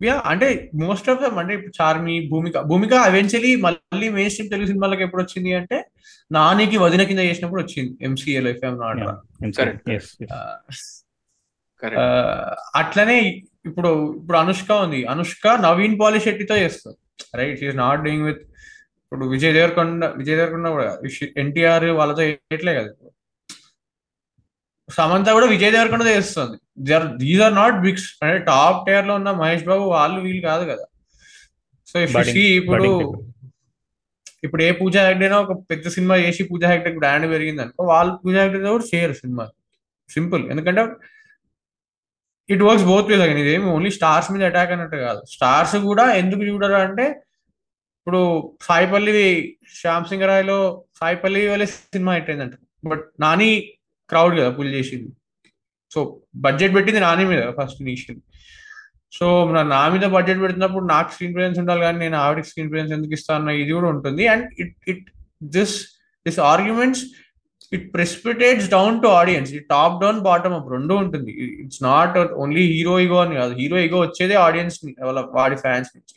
యా అంటే మోస్ట్ ఆఫ్ దమ్ అంటే ఇప్పుడు చార్మి భూమిక భూమిక ఎవెన్చువలీ మళ్ళీ మెయిన్ స్ట్రీమ్ తెలుగు సినిమాలకు ఎప్పుడు వచ్చింది అంటే నానికి వదిన కింద చేసినప్పుడు వచ్చింది ఎంసీఏలో F M not Yeah. MC. Correct. Yes, yes. Correct అట్లనే ఇప్పుడు ఇప్పుడు అనుష్క ఉంది అనుష్క నవీన్ పాలిశెట్టితో చేస్తుంది right is not doing with ఇప్పుడు విజయ్ దేవరకొండ విజయ్ దేవరకొండ కూడా ఎన్టీఆర్ వాళ్ళతో చేయట్లే కదా సమంత కూడా విజయ్ దేవరకొండ చేస్తుంది. దీస్ ఆర్ నాట్ బిగ్స్ అంటే టాప్ టైర్లో ఉన్న మహేష్ బాబు వాళ్ళు వీళ్ళు కాదు కదా. సో ఇప్పుడు. ఇప్పుడు ఏ పూజా హెగ్డే అయినా ఒక పెద్ద సినిమా చేసి పూజా హెగ్డే బ్రాండ్ పెరిగింది అనుకో వాళ్ళు పూజా హెగ్డే కూడా చేయరు సినిమా. సింపుల్ ఎందుకంటే it works both ways again ఇదేమి ఓన్లీ స్టార్స్ మీద అటాక్ అన్నట్టు కాదు. స్టార్స్ కూడా ఎందుకు చూడరు అంటే ఇప్పుడు సాయి పల్లివి శ్యామ్ సింగ్ రాయ్లో సాయి పల్లివి వల్లే సినిమా హిట్ అయిందంట. బట్ నాని క్రౌడ్ కదా పుల్ చేసింది. సో బడ్జెట్ పెట్టింది నాని మీద ఫస్ట్ ఇనిషియల్ సో నా నా మీద బడ్జెట్ పెడుతున్నప్పుడు నాకు స్క్రీన్ ప్రెజెన్స్ ఉండాలి కానీ నేను ఆవిడకి స్క్రీన్ ప్రెజెన్స్ ఎందుకు ఇస్తాను ఇది కూడా ఉంటుంది. And it it this this arguments it precipitates down to audiences it top down bottom up రెండు ఉంటుంది. It's not only hero ego అని కాదు. హీరో ఇగో వచ్చేదే ఆడియన్స్ వాళ్ళ వాడి ఫ్యాన్స్ నుంచి.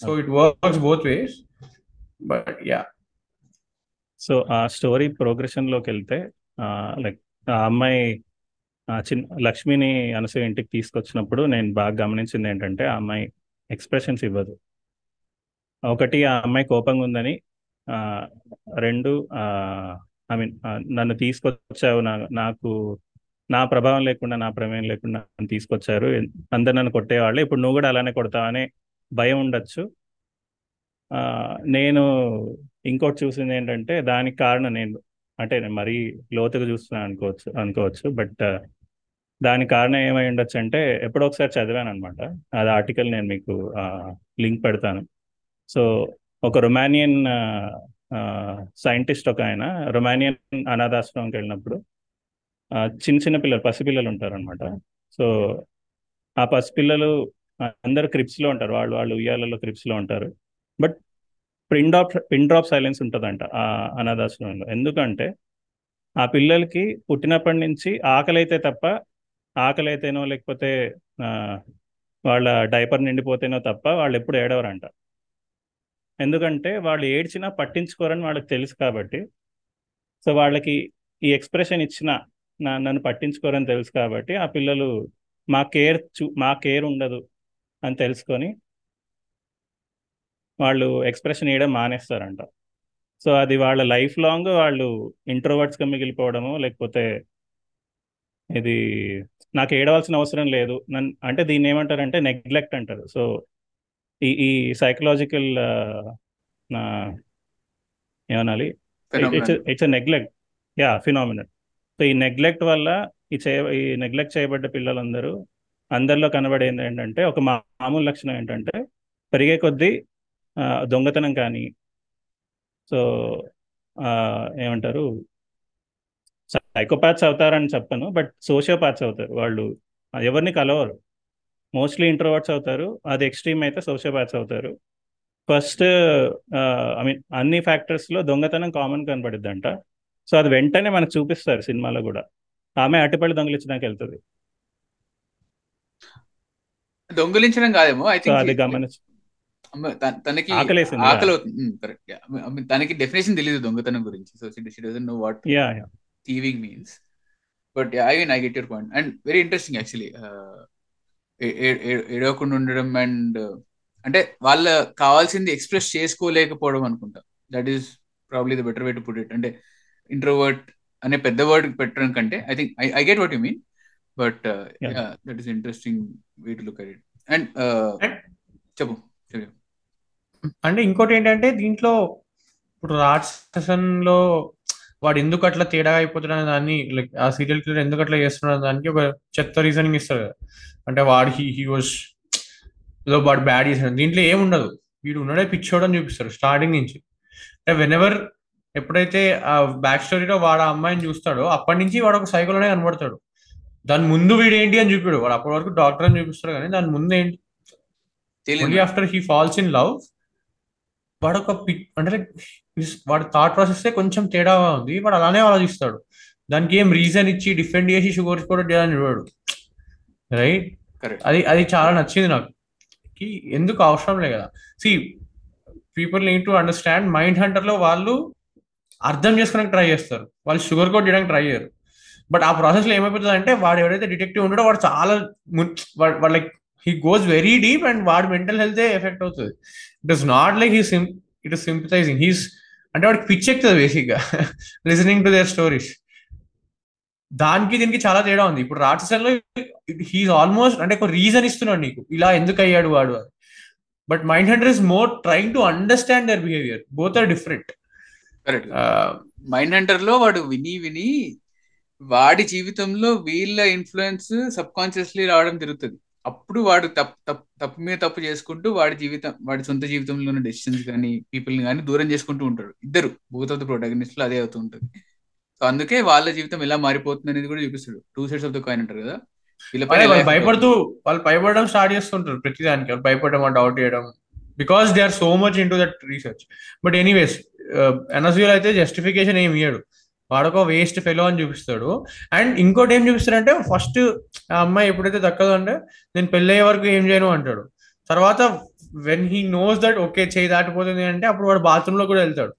So it works both ways but yeah so ఆ story ప్రోగ్రెషన్లోకి వెళ్తే లైక్ ఆ అమ్మాయి ఆ చిన్న లక్ష్మిని అనసూయ ఇంటికి తీసుకొచ్చినప్పుడు నేను బాగా గమనించింది ఏంటంటే ఆ అమ్మాయి ఎక్స్ప్రెషన్స్ ఇవ్వదు. ఒకటి ఆ అమ్మాయి కోపంగా ఉందని ఆ, రెండు ఐ మీన్ నన్ను తీసుకొచ్చావు నా నాకు నా ప్రభావం లేకుండా నా ప్రమేయం లేకుండా నన్ను తీసుకొచ్చారు. అందరు నన్ను కొట్టేవాళ్ళు. ఇప్పుడు నువ్వు కూడా అలానే కొడతావనే భయం ఉండొచ్చు. ఆ, నేను ఇంకోటి చూసింది ఏంటంటే దానికి కారణం నేను అంటే నేను మరీ లోతుగా చూస్తున్నాను అనుకోవచ్చు అనుకోవచ్చు బట్ దాని కారణం ఏమై ఉండొచ్చు అంటే ఎప్పుడో ఒకసారి చదివాను అనమాట అది ఆర్టికల్ నేను మీకు లింక్ పెడతాను. సో ఒక రొమానియన్ సైంటిస్ట్ ఒక ఆయన రొమానియన్ అనాథాశ్రమంకి వెళ్ళినప్పుడు చిన్న చిన్న పిల్లలు పసిపిల్లలు ఉంటారు అనమాట సో ఆ పసిపిల్లలు అందరు క్రిప్స్లో ఉంటారు. వాళ్ళు వాళ్ళు ఉయ్యాలలో క్రిప్స్లో ఉంటారు. But pin drop pin drop silence ఉంటుందంట ఆ అనాథాశ్రమంలో. ఎందుకంటే ఆ పిల్లలకి పుట్టినప్పటి నుంచి ఆకలి అయితే తప్ప ఆకలి అయితేనో లేకపోతే వాళ్ళ డైపర్ నిండిపోతేనో తప్ప వాళ్ళు ఎప్పుడు ఏడవరంట. ఎందుకంటే వాళ్ళు ఏడ్చినా పట్టించుకోరని వాళ్ళకి తెలుసు కాబట్టి సో వాళ్ళకి ఈ ఎక్స్ప్రెషన్ ఇచ్చిన నా నన్ను పట్టించుకోరని తెలుసు కాబట్టి ఆ పిల్లలు మా కేర్ చూ మా కేర్ ఉండదు అని తెలుసుకొని వాళ్ళు ఎక్స్ప్రెషన్ ఇవ్వడం మానేస్తారంట. సో అది వాళ్ళ లైఫ్ లాంగ్ వాళ్ళు ఇంట్రోవర్ట్స్గా మిగిలిపోవడము లేకపోతే ఇది నాకు ఏడవలసిన అవసరం లేదు. నన్ను అంటే దీన్ని ఏమంటారంటే నెగ్లెక్ట్ అంటారు. సో ఈ ఈ సైకలాజికల్ ఏమనాలి? It's it's neglect yeah phenomenal so ఈ నెగ్లెక్ట్ వల్ల ఈ చే ఈ నెగ్లెక్ట్ చేయబడ్డ పిల్లలందరూ అందరిలో కనబడేది ఏంటంటే ఒక మామూలు లక్షణం ఏంటంటే పెరిగే కొద్దీ దొంగతనం కానీ. సో ఏమంటారు? సైకోపాత్స్ అవుతారని చెప్పను బట్ సోషియోపాత్స్ అవుతారు వాళ్ళు. ఎవరిని కలవరు. మోస్ట్లీ ఇంట్రోవర్ట్స్ అవుతారు. అది ఎక్స్ట్రీమ్ అయితే సోషియోపాత్స్ అవుతారు. ఫస్ట్ ఐ మీన్ అన్ని ఫ్యాక్టర్స్లో దొంగతనం కామన్ కనబడిద్దంట. సో అది వెంటనే మనకు చూపిస్తారు సినిమాలో కూడా. ఆమె అటుపల్లి దొంగలించడానికి వెళ్తుంది. దొంగిలించడం కాదేమో అది గమనించి తనకి ఆకలి కరెక్ట్ తనకి డెఫినేషన్ తెలియదు దొంగతనం గురించి. So she doesn't know what yeah yeah thieving means. But yeah, I mean, I get your point. And very interesting actually. Uh, ఏ- ఏ- ఏ- ఏడవకుండా ఉండడం అండ్ అంటే వాళ్ళ కావాల్సింది ఎక్స్ప్రెస్ చేసుకోలేకపోవడం అనుకుంటా. That is probably the better way to put it అంటే ఇంట్రోవర్ట్ అనే పెద్ద వర్డ్ పెట్టడం కంటే I think I get what you mean but. That is interesting way to look at it and చెప్పు చెప్పు. అంటే ఇంకోటి ఏంటంటే దీంట్లో ఇప్పుడు రాక్షసన్లో వాడు ఎందుకు అట్లా తేడా అయిపోతున్నాడు అనే దాన్ని లైక్ ఆ సీరియల్ కిల్లర్ ఎందుకు అట్లా చేస్తున్నాడు అనే దానికి ఒక చెత్త రీజనింగ్ ఇస్తారు కదా అంటే వాడు హీ హీ వాజ్ ఏదో వాడు బ్యాడ్ చేశాడు. దీంట్లో ఏముండదు వీడు ఉన్నాడే పిచ్చోడు అని చూపిస్తారు స్టార్టింగ్ నుంచి. అంటే వెన్ ఎవర్ ఎప్పుడైతే ఆ బ్యాక్ స్టోరీలో వాడు ఆ అమ్మాయిని చూస్తాడో అప్పటి నుంచి వాడు ఒక సైకోలోనే కనబడతాడు. దాని ముందు వీడు ఏంటి అని చూపాడు. వాడు అప్పటి వరకు డాక్టర్ అని చూపిస్తాడు కానీ దాని ముందు ఏంటి? After he falls in love వాడు ఒక పి- అంటే వాడి థాట్ ప్రాసెస్ కొంచెం తేడాగా ఉంది వాడు అలానే ఆలోచిస్తాడు. దానికి ఏం రీజన్ ఇచ్చి డిఫెండ్ చేసి షుగర్ కూడా చేయాలని చూడాడు రైట్ కరెక్ట్ అది అది చాలా నచ్చింది నాకు. ఎందుకు అవసరం లేదు కదా. See people need to understand mind హంటర్లో వాళ్ళు అర్థం చేసుకోవడానికి ట్రై చేస్తారు. వాళ్ళు షుగర్ కోట్ చేయడానికి ట్రై చేయరు. బట్ ఆ ప్రాసెస్లో ఏమైపోతుంది అంటే వాడు ఎవరైతే డిటెక్టివ్ ఉంటాడో వాడు చాలా వాడు వాడు like he goes very deep and వాడి మెంటల్ హెల్త్ ఎఫెక్ట్ అవుతుంది. It is not like he SIM it is sympathizing he's అంటే వాడికి పిచ్ ఎక్కుతుంది బేసిక్గా. లిసనింగ్ టు దేర్ స్టోరీస్ దానికి దీనికి చాలా తేడా ఉంది. ఇప్పుడు రాక్షసంలో హీస్ ఆల్మోస్ట్ అంటే ఒక రీజన్ ఇస్తున్నాడు నీకు. ఇలా ఎందుకు అయ్యాడు వాడు అని. But mind hunter is more trying to understand their behaviour both are different mind హంటర్లో వాడు విని విని వాడి జీవితంలో వీళ్ళ ఇన్ఫ్లుయెన్స్ సబ్ కాన్షియస్లీ రావడం జరుగుతుంది. అప్పుడు వాడు తప్పు తప్పు మీద తప్పు చేసుకుంటూ వాడి జీవితం వాడి సొంత జీవితంలో ఉన్న డెసిషన్స్ కానీ పీపుల్ని కానీ దూరం చేసుకుంటూ ఉంటాడు. ఇద్దరు బోత్ ఆఫ్ ద ప్రొటాగనిస్ట్లో అదే అవుతూ ఉంటుంది. సో అందుకే వాళ్ళ జీవితం ఎలా మారిపోతుంది అనేది కూడా చూపిస్తాడు. Two sides of the coin అంటారు కదా? వాళ్ళు భయపడుతూ. వాళ్ళు భయపడడం స్టార్ట్ చేస్తుంటారు ప్రతిదానికి. వాళ్ళు భయపడడం డౌట్ చేయడం. Because they are so much into that research but anyways ఎనర్జీలో అయితే జస్టిఫికేషన్ ఏమి ఇయ్యాడు. వాడొక వేస్ట్ ఫెలో అని చూపిస్తాడు. అండ్ ఇంకోటి ఏం చూపిస్తాడంటే ఫస్ట్ ఆ అమ్మాయి ఎప్పుడైతే దక్కదో అంటే నేను పెళ్ళయ్యే వరకు ఏం చేయను అంటాడు. తర్వాత when he knows that okay చేయి దాటిపోతుంది అంటే అప్పుడు వాడు బాత్రూమ్లో కూడా వెళ్తాడు.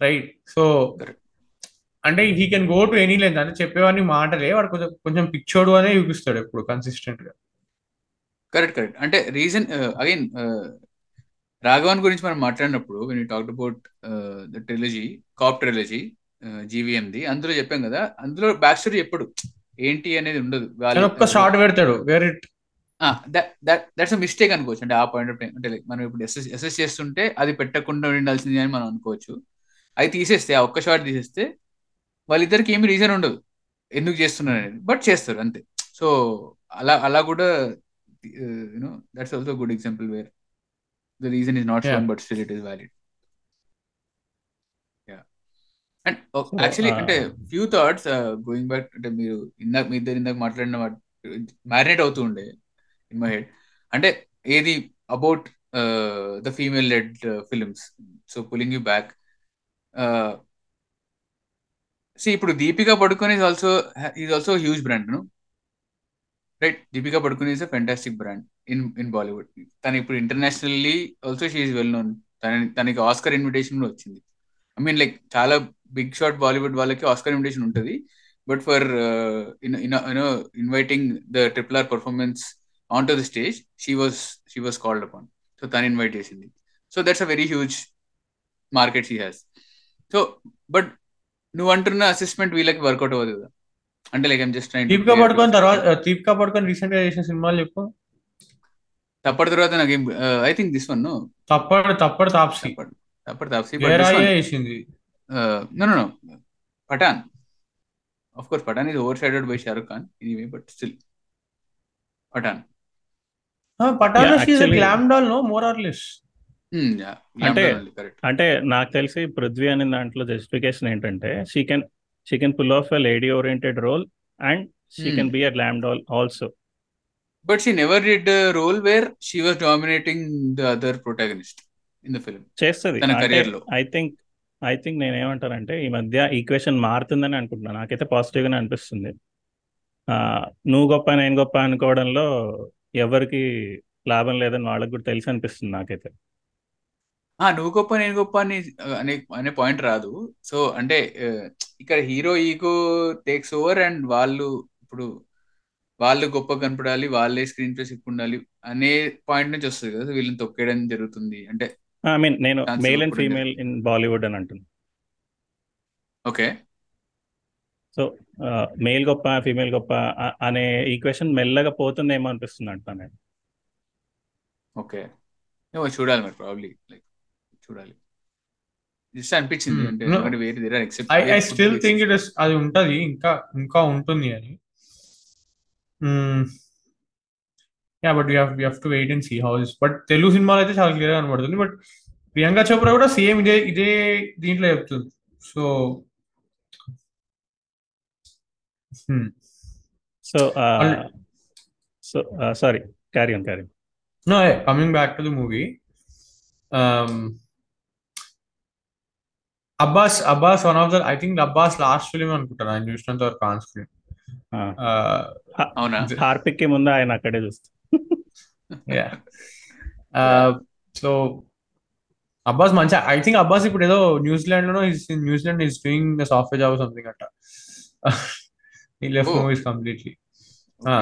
రైట్ సో అంటే he can go to any length అంటే చెప్పేవాడిని మాటలే వాడు కొంచెం కొంచెం పిచ్చోడు అనే చూపిస్తాడు ఎప్పుడు కన్సిస్టెంట్గా కరెక్ట్ కరెక్ట్ అంటే రీజన్ అగైన్ రాఘవన్ గురించి మనం మాట్లాడినప్పుడు when you talk about the trilogy cop trilogy జీవీఎంది అందులో చెప్పాం కదా అందులో బ్యాక్ స్టోరీ ఎప్పుడు? ఏంటి అనేది ఉండదు. ఒక్క షార్ట్ పెడతాడు. వేర్ ఇట్ దట్స్ మిస్టేక్ అనుకోవచ్చు. అంటే ఆ పాయింట్ ఆఫ్ టైం అంటే మనం ఇప్పుడు ఎస్ఎస్ ఎస్ఎస్ చేస్తుంటే అది పెట్టకుండా ఉండాల్సింది అని మనం అనుకోవచ్చు. అది తీసేస్తే ఆ ఒక్క షార్ట్ తీసేస్తే వాళ్ళిద్దరికి ఏమి రీజన్ ఉండదు. ఎందుకు చేస్తున్నారు అనేది. బట్ చేస్తారు అంతే. సో అలా అలా కూడా you know that's also good example where the reason is not. Shown but still it is valid and actually uh, అంటే ఫ్యూ థాట్స్ గోయింగ్ బ్యాక్ అంటే మీరు ఇందాక మీ ఇద్దరు ఇందాక మాట్లాడిన మ్యారినేట్ అవుతూ ఉండే ఇన్ మై హెడ్ అంటే ఏది about the female led films so pulling you back see ఇప్పుడు Deepika Padukone is also is also huge బ్రాండ్ను right Deepika Padukone is a fantastic brand in in Bollywood తను ఇప్పుడు internationally also she is well known తన తనకి Oscar invitation కూడా వచ్చింది. I mean like చాలా big shot Bollywood వాళ్ళకి Oscar invitation ఉంటుంది. But for you know inviting the triple R performance onto the stage she was she was called upon so తను invite చేసింది. So that's a very huge market she has so but నువ్వు అంటున్న assessment వీళ్ళకి work out అవ్వదు కదా. అంటే like just Deepika పడుకొని తర్వాత దీపికా పడుకొని రీసెంట్గా చేసిన సినిమాలు చెప్పు. తప్పటి తర్వాత నాకేం I think this one Thappad Thappad Taapsee. తప్పటి తప్పటి తాప్సి వేరాయే వేసింది no no Pathaan of course Pathaan is overshadowed by Shahrukh Khan anyway but still Pathaan Pathaan Yeah, actually- glam doll no more or less అంటే- correct అంటే నాకు తెలిసి పృథ్వీ అనే దాంట్లో justification ఏంటంటే she can she can pull off a lady oriented role and she can be a glam doll also but she never did role where she was dominating the other protagonist in the film చేస్తుంది. తన career లో. I think I think నేను ఏమంటానంటే ఈ మధ్య equation మారుతుందని అనుకుంటున్నాను నాకైతే పాజిటివ్గానే అనిపిస్తుంది. నువ్వు గొప్ప నేను గొప్ప అనుకోవడంలో ఎవరికి లాభం లేదని వాళ్ళకి కూడా తెలిసి అనిపిస్తుంది నాకైతే. ఆ నువ్వు గొప్ప నేను గొప్ప అని అనే అనే పాయింట్ రాదు. సో అంటే ఇక్కడ hero ego takes over and వాళ్ళు ఇప్పుడు వాళ్ళు గొప్ప కనపడాలి వాళ్ళే స్క్రీన్ ప్లేస్ ఎక్కువ ఉండాలి అనే పాయింట్ నుంచి వస్తుంది కదా వీళ్ళని తొక్కేయడం జరుగుతుంది. అంటే ఐ మీన్ నేను male and. Female in Bollywood అని అంటున్నాను ఓకే. సో మేల్ గొప్ప ఫీమేల్ గొప్ప అనే ఈక్వేషన్ మెల్లగా పోతుందేమో అనిపిస్తుంది అంటున్నాను నేను ఓకే. చూడాలి మరి ప్రాబ్లీ లైక్ చూడాలి. జస్ట్ అనిపించింది Hmm. అంటే వేరే దగ్గర except I still think it is అది ఉంటది ఇంకా ఇంకా ఉంటుంది అని. Yeah but you have to wait and see how's but Telugu సినిమాలో అయితే చాలా క్లియర్ కనబడుతుంది. బట్ ప్రియాంక చోప్రా కూడా సేమ్ ఇదే ఇదే దీంట్లో చెప్తుంది. So so sorry carry on carry coming back to the movie. Um, Abbas, Abbas, one of the, I think Abbas last film అనుకుంటాను ఆయన చూసినంత వరకు ఆన్ స్క్రీన్ అవునా? హార్పిక్కి ముందు ఆయన అక్కడే చూస్తాం. యా. సో అబ్బాస్ మంచి ఐ థింక్ అబ్బాస్ ఇప్పుడు ఏదో న్యూజిలాండ్ లోనో New Zealand is doing software job something అట్ట ఈ left. Movies completely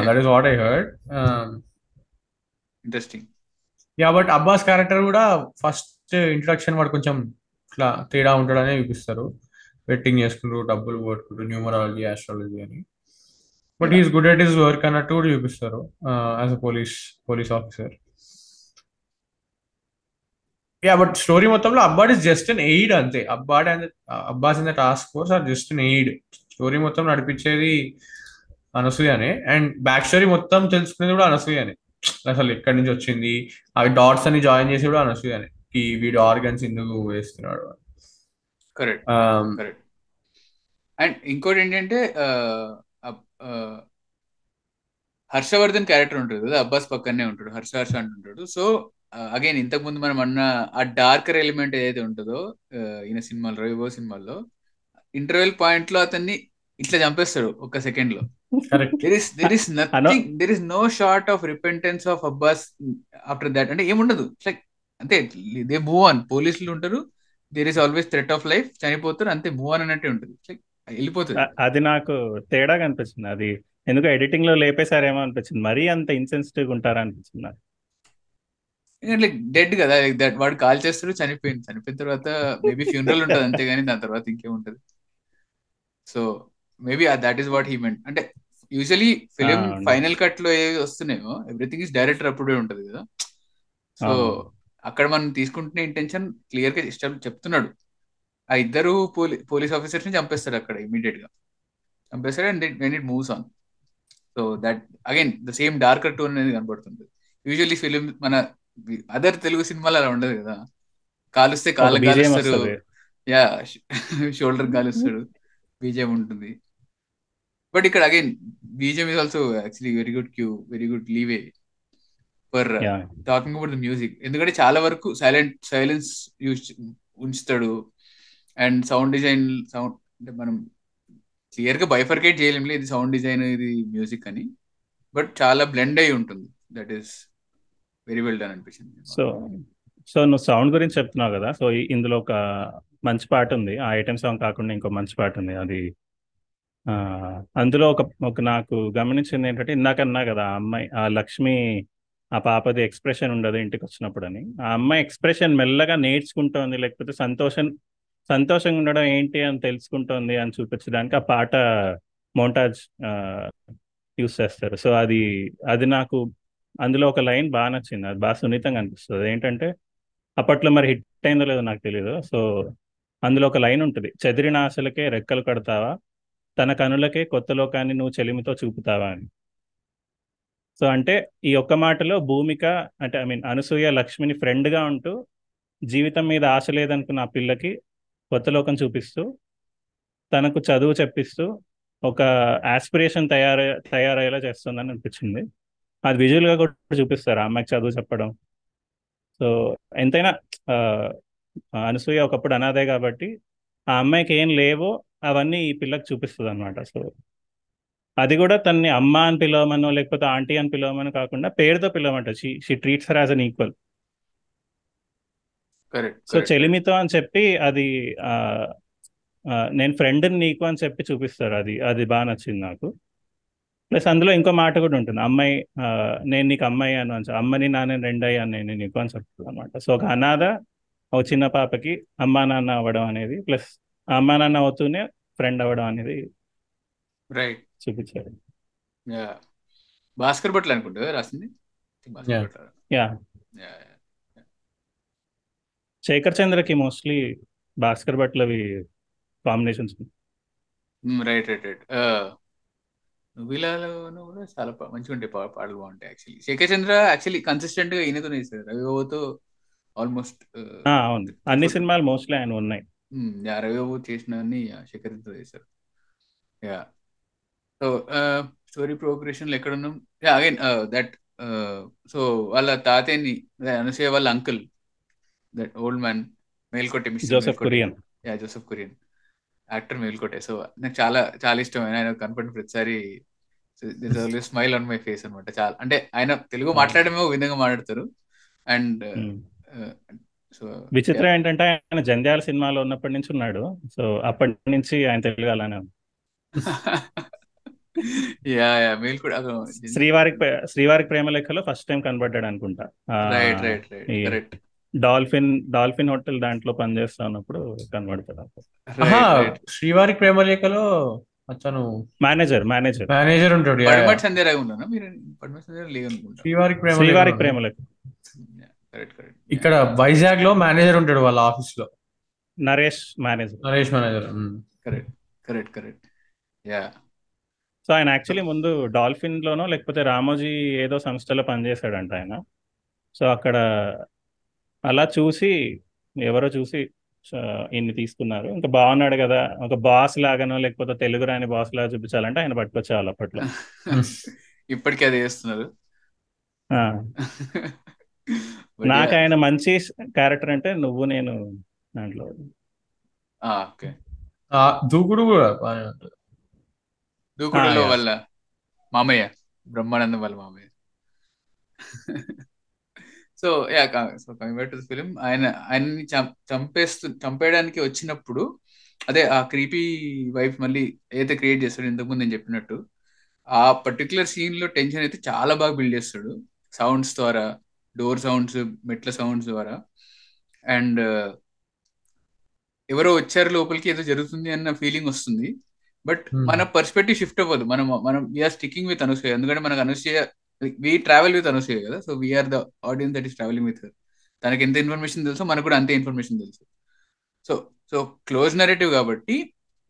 that is what I heard interesting yeah but Abbas character కూడా ఫస్ట్ ఇంట్రడక్షన్ వాడు కొంచెం ఇట్లా తేడా ఉంటాడనే చూపిస్తారు. బెట్టింగ్ చేసుకుంటూ డబ్బులు కొట్టుకుంటూ న్యూమరాలజీ ఆస్ట్రాలజీ అని. But he's good at his work అన్నట్టు కూడా చూపిస్తారు as a police police officer yeah but story మొత్తంలో Abbas is just an aid అంతే Abbas and Abbas in the task force are just an aid story మొత్తం నడిపించేది అనసూయనే and back story మొత్తం తెలుసుకునేది కూడా అనసూయనే అసలు ఎక్కడి నుంచి వచ్చింది అవి డాట్స్ అని జాయిన్ చేసి కూడా అనసూయనే ఈ వీడు ఆర్గన్స్ ఎందుకు వేస్తున్నాడు కరెక్ట్ Um, కరెక్ట్ అండ్ ఇంకోటి ఏంటంటే ఆ, హర్షవర్ధన్ క్యారెక్టర్ ఉంటుంది కదా అబ్బాస్ పక్కనే ఉంటాడు హర్ష హర్ష అంటుంటాడు. సో అగైన్ ఇంతకు ముందు మనం అన్న ఆ డార్కర్ ఎలిమెంట్ ఏదైతే ఉంటుందో ఈయన సినిమాలో రవిబో సినిమాల్లో ఇంటర్వెల్ పాయింట్లో అతన్ని ఇట్లా చంపేస్తాడు ఒక సెకండ్లో. Correct. There is there is nothing there is no short of repentance of Abbas after that అంటే ఏముండదు. లైక్ అంతే దే మూవ్ ఆన్ పోలీసులు ఉంటారు. There is always threat of life చనిపోతారు. అంతే మూవ్ ఆన్ అన్నట్టే ఉంటుంది. లైక్ వెళ్ళిపోతుంది. అది నాకు తేడాగా అనిపించింది. అది ఎందుకు ఎడిటింగ్లో లేపేశారేమో అనిపించింది. మరీ అంత ఇన్సెన్సిటివ్ ఉంటారా అనిపించింది లైక్ డెడ్ కదా లైక్ దట్ వాడు కాల్ చేస్తాడు చనిపోయింది. చనిపోయిన తర్వాత మేబీ ఫ్యూనరల్ ఉంటుంది అంతేగాని దాని తర్వాత ఇంకేముంటది. So maybe that is what he meant అంటే యూజువలీ ఫిలిం. ఫైనల్ కట్లో ఏవి వస్తున్నాయో ఎవ్రీథింగ్ ఇస్ డైరెక్టర్ అప్పుడే ఉంటది కదా. సో. అక్కడ మనం తీసుకుంటున్న ఇంటెన్షన్ క్లియర్గా ఇష్టం చెప్తున్నాడు. ఆ ఇద్దరు పోలీ పోలీస్ ఆఫీసర్స్ని చంపేస్తాడు అక్కడ ఇమీడియట్గా చంపేస్తాడు and when it moves on. So that again the same darker tone అనేది కనబడుతుంది. యూజువల్లీ ఫిలిం మన అదర్ తెలుగు సినిమాలు అలా ఉండదు కదా. కాలుస్తే BGM కాలుస్తారు. యా షోల్డర్ కాలుస్తాడు. బీజేం ఉంటుంది. బట్ ఇక్కడ again BGM is also actually very good cue very good leeway for talking about the music. ఎందుకంటే చాలా వరకు సైలెంట్ సైలెన్స్ యూజ్ ఉంచుతాడు. అండ్ సౌండ్ డిజైన్ సౌండ్ అంటే మనం క్లియర్గా బైఫర్కేట్ చేయలేం ఇది సౌండ్ డిజైన్ ఇది మ్యూజిక్ అని. బట్ చాలా బ్లెండ్ అయి ఉంటుంది. That is very well done అనిపించింది సో సో నువ్వు సౌండ్ గురించి చెప్తున్నావు కదా. సో ఇందులో ఒక మంచి పాట ఉంది. ఆ ఐటమ్ సాంగ్ కాకుండా ఇంకో మంచి పాట ఉంది. అది అందులో ఒక ఒక నాకు గమనించింది ఏంటంటే ఇందాకన్నా కదా ఆ అమ్మాయి ఆ లక్ష్మి ఆ పాపది ఎక్స్ప్రెషన్ ఉండదు ఇంటికి వచ్చినప్పుడు అని. ఆ అమ్మాయి ఎక్స్ప్రెషన్ మెల్లగా నేర్చుకుంటోంది లేకపోతే సంతోషం సంతోషంగా ఉండడం ఏంటి అని తెలుసుకుంటోంది అని చూపించడానికి ఆ పాట మోంటాజ్ యూస్ చేస్తారు. సో అది అది నాకు అందులో ఒక లైన్ బాగా నచ్చింది. అది బాగా సున్నితంగా అనిపిస్తుంది. ఏంటంటే అప్పట్లో మరి హిట్ అయిందో లేదో నాకు తెలియదు సో అందులో ఒక లైన్ ఉంటుంది. చెదిరిన ఆశలకే రెక్కలు కడతావా? తన కనులకే కొత్త లోకాన్ని నువ్వు చెలిమితో చూపుతావా అని. సో అంటే ఈ ఒక్క మాటలో భూమిక అంటే ఐ మీన్ అనసూయ లక్ష్మిని ఫ్రెండ్గా ఉంటూ జీవితం మీద ఆశ లేదనుకున్న ఆ పిల్లకి కొత్త లోకం చూపిస్తూ తనకు చదువు చెప్పిస్తూ ఒక ఆస్పిరేషన్ తయారు తయారయ్యేలా చేస్తుందని అనిపించింది. అది విజువల్గా కూడా చూపిస్తారు ఆ అమ్మాయికి చదువు చెప్పడం. సో ఎంతైనా అనసూయ ఒకప్పుడు అనాథే కాబట్టి ఆ అమ్మాయికి ఏం లేవో అవన్నీ ఈ పిల్లకి చూపిస్తుంది అనమాట సో అది కూడా తన్ని అమ్మ అని పిలవమనో లేకపోతే ఆంటీ అని పిలవమని కాకుండా పేరుతో పిలవమంట. She she treats her as an equal so చెలిమితో అని చెప్పి అది నేను ఫ్రెండ్ నీకు అని చెప్పి చూపిస్తారు అది అది బాగా నచ్చింది నాకు. ప్లస్ అందులో ఇంకో మాట కూడా ఉంటుంది అమ్మాయి నేను నీకు అమ్మాయి అని అని అమ్మని నాన్న రెండయ్య అని నేను నీకు అని చెప్తుంది అనమాట సో ఒక అనాథ ఒక చిన్న పాపకి అమ్మా నాన్న అవ్వడం అనేది ప్లస్ అమ్మా నాన్న అవుతూనే ఫ్రెండ్ అవ్వడం అనేది రైట్. చూపించారు. యా. భాస్కర్ భట్లు అనుకుంటా రాసింది? యా. శేఖర్ చంద్రకి మోస్ట్లీ భాస్కర్ భట్లవి combinations Mm, right right right నువ్విలాలో కూడా చాలా మంచిగా ఉంటాయి పాటలు బాగుంటాయి యాక్చువల్లీ శేఖర్ చంద్ర యాక్చువల్లీ కన్సిస్టెంట్గా ఈయనతోనే చేశారు. రవిబాబుతో ఆల్మోస్ట్ అవును. అన్ని సినిమాలు మోస్ట్లీ ఆయన ఉన్నాయి. యా రవిబాబు చేసిన అన్ని శేఖర్ చంద్ర చేశారు. యా. సో స్టోరీ ప్రోగ్రెషన్ ఎక్కడ ఉన్నాం యా అగైన్ దట్ సో వాళ్ళ తాతయ్యని అనసూయ వాళ్ళ uncle that old man Melkote mister Joseph Melkote. Kurian yeah Joseph Kurian actor Melkote so నాకు చాలా చాలా ఇష్టం ఆయన కనపడిన ప్రతిసారి స్మైల్ ఆన్ మై ఫేస్ అనమాట చాలా అంటే ఆయన తెలుగు Hmm. మాట్లాడమే విధంగా మాట్లాడతారు. అండ్. సో విచిత్రం ఏంటంటే ఆయన జంధ్యాల సినిమాలో ఉన్నప్పటి నుంచి ఉన్నాడు. సో అప్పటి నుంచి ఆయన తెలుగు అలానే ఉంది. యా యా మేల్కోట శ్రీవారికి ప్రే- శ్రీవారికి ప్రేమ లెక్కలో ఫస్ట్ టైం కనబడ్డాడు అనుకుంటా. Right right right correct Dolphin Dolphin hotel దాంట్లో పనిచేస్తా ఉన్నప్పుడు కనబడతాడు శ్రీవారి ప్రేమలేఖలో అతను మేనేజర్ మేనేజర్. మేనేజర్ ఉంటాడు శ్రీవారికి ప్రేమ శ్రీవారికి ప్రేమ లెక్క కరెక్ట్ కరెక్ట్. ఇక్కడ వైజాగ్లో మేనేజర్ ఉంటాడు వాళ్ళ ఆఫీస్లో Naresh manager. Naresh manager correct correct correct. Yeah. So ఆయన యాక్చువల్లీ ముందు డాల్ఫిన్ లోనో లేకపోతే రామోజీ ఏదో సంస్థలో పనిచేశాడంట ఆయన. సో అక్కడ అలా చూసి ఎవరో చూసి ఈయన్ని తీసుకున్నారు. ఇంకా బాగున్నాడు కదా ఒక బాస్ లాగానో లేకపోతే తెలుగు రాని బాస్ లాగా చూపించాలంటే ఆయన పట్టుకొచ్చేవాళ్ళు అప్పట్లో. ఇప్పటికీ అదే చేస్తున్నారు. నాకు. ఆయన మంచి క్యారెక్టర్ అంటే నువ్వు నేను దాంట్లో. ఆ, ఓకే. ఆ, దూకుడు కూడా దూకుడులో Ah. వాళ్ళ మామయ్య బ్రహ్మానందం వాళ్ళ మామయ్య. So yeah so coming back to film. ఆయన ఆయన్ని చంపేస్తూ చంపేయడానికి వచ్చినప్పుడు అదే ఆ క్రీపీ వైఫ్ మళ్ళీ ఏదైతే క్రియేట్ చేస్తాడు ఇంతకుముందు నేను చెప్పినట్టు ఆ పర్టికులర్ సీన్లో టెన్షన్ అయితే చాలా బాగా బిల్డ్ చేస్తాడు. సౌండ్స్ ద్వారా డోర్ సౌండ్స్ మెట్ల సౌండ్స్ ద్వారా. అండ్ ఎవరో వచ్చారు లోపలికి ఏదో జరుగుతుంది అన్న ఫీలింగ్ వస్తుంది. బట్. మన పర్స్పెక్టివ్ షిఫ్ట్ అవ్వదు. మనం మనం వీఆర్ స్టికింగ్ విత్ అనసూయ ఎందుకంటే మనకు Anasuya we travel with Anasuya కదా? So we are the audience that is travelling with తనకి ఎంత ఇన్ఫర్మేషన్ తెలుసో మనకు కూడా అంతే ఇన్ఫర్మేషన్ తెలుసు. సో సో క్లోజ్ నెరేటివ్ కాబట్టి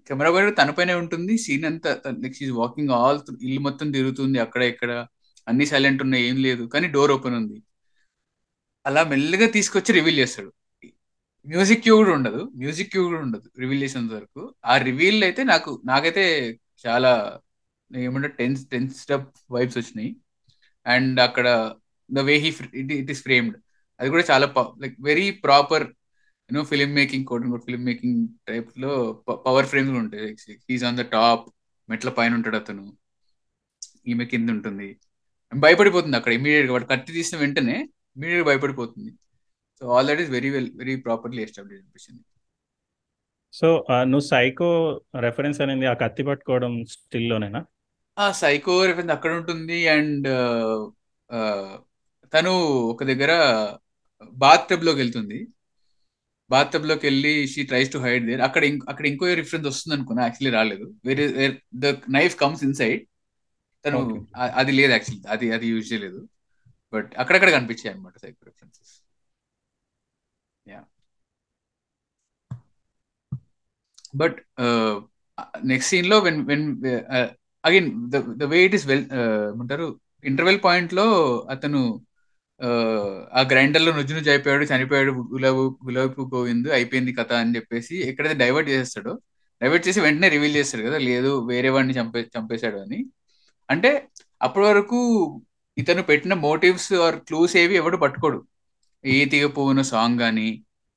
కెమెరా వైర్ తనపైనే ఉంటుంది. సీన్ అంతా లైక్ షీఈ్ వాకింగ్ ఆల్ ఇల్లు మొత్తం తిరుగుతుంది అక్కడ ఇక్కడ. అన్ని సైలెంట్ ఉన్నాయి ఏం లేదు కానీ డోర్ ఓపెన్ ఉంది. అలా మెల్లగా తీసుకొచ్చి రివీల్ చేస్తాడు. మ్యూజిక్ క్యూ కూడా ఉండదు. మ్యూజిక్ క్యూ కూడా ఉండదు రివీల్ చేసేంత వరకు. ఆ రివీల్ అయితే నాకు నాకైతే చాలా ఏమంటే టెన్స్ టెన్స్ స్టెప్ వైబ్స్ వచ్చినాయి. అండ్ అక్కడ the way he it it is framed. అది కూడా చాలా like very proper you know film making quote film film making టైప్లో పవర్ ఫ్రేమ్స్ ఉంటాయి. హీస్ ఆన్ ద టాప్ మెట్ల పైన ఉంటాడు అతను. ఈమె కింద ఉంటుంది. భయపడిపోతుంది అక్కడ ఇమీడియట్గా. వాడు కత్తి తీసిన వెంటనే ఇమీడియట్గా భయపడిపోతుంది. So all that is very well very properly establish అనిపించింది సో నువ్వు సైకో రెఫరెన్స్ అనేది ఆ కత్తి పట్టుకోవడం స్టిల్ లోనేనా ఆ సైకో రెఫరెన్స్ అక్కడ ఉంటుంది. అండ్ తను ఒక దగ్గర బాత్ టబ్లోకి వెళ్తుంది. బాత్ టబ్లోకి వెళ్ళి she tries to hide there. అక్కడ ఇంకో అక్కడ ఇంకో రిఫరెన్స్ వస్తుంది అనుకున్నా. యాక్చువల్లీ రాలేదు. వేరే ద నైఫ్ కమ్స్ ఇన్సైడ్. తను అది లేదు యాక్చువల్లీ. అది అది యూజ్ చేయలేదు. బట్ అక్కడక్కడ కనిపించాయి అనమాట psycho references. Yeah. But next సీన్లో when when again the way it is well ఏమంటారు? ఇంటర్వెల్ పాయింట్లో అతను ఆ గ్రైండర్లో నుజ్జు నుజ్జు అయిపోయాడు చనిపోయాడు గులాబు గులాబీ గోవింద్ అయిపోయింది కథ అని చెప్పేసి ఎక్కడైతే డైవర్ట్ చేసేస్తాడో డైవర్ట్ చేసి వెంటనే రివీల్ చేస్తాడు కదా లేదు వేరే వాడిని చంపే చంపేశాడు అని. అంటే అప్పటి వరకు ఇతను పెట్టిన మోటివ్స్ ఆర్ క్లూస్ ఏవి ఎవడు పట్టుకోడు. ఏ తీగ పువ్వున సాంగ్ కానీ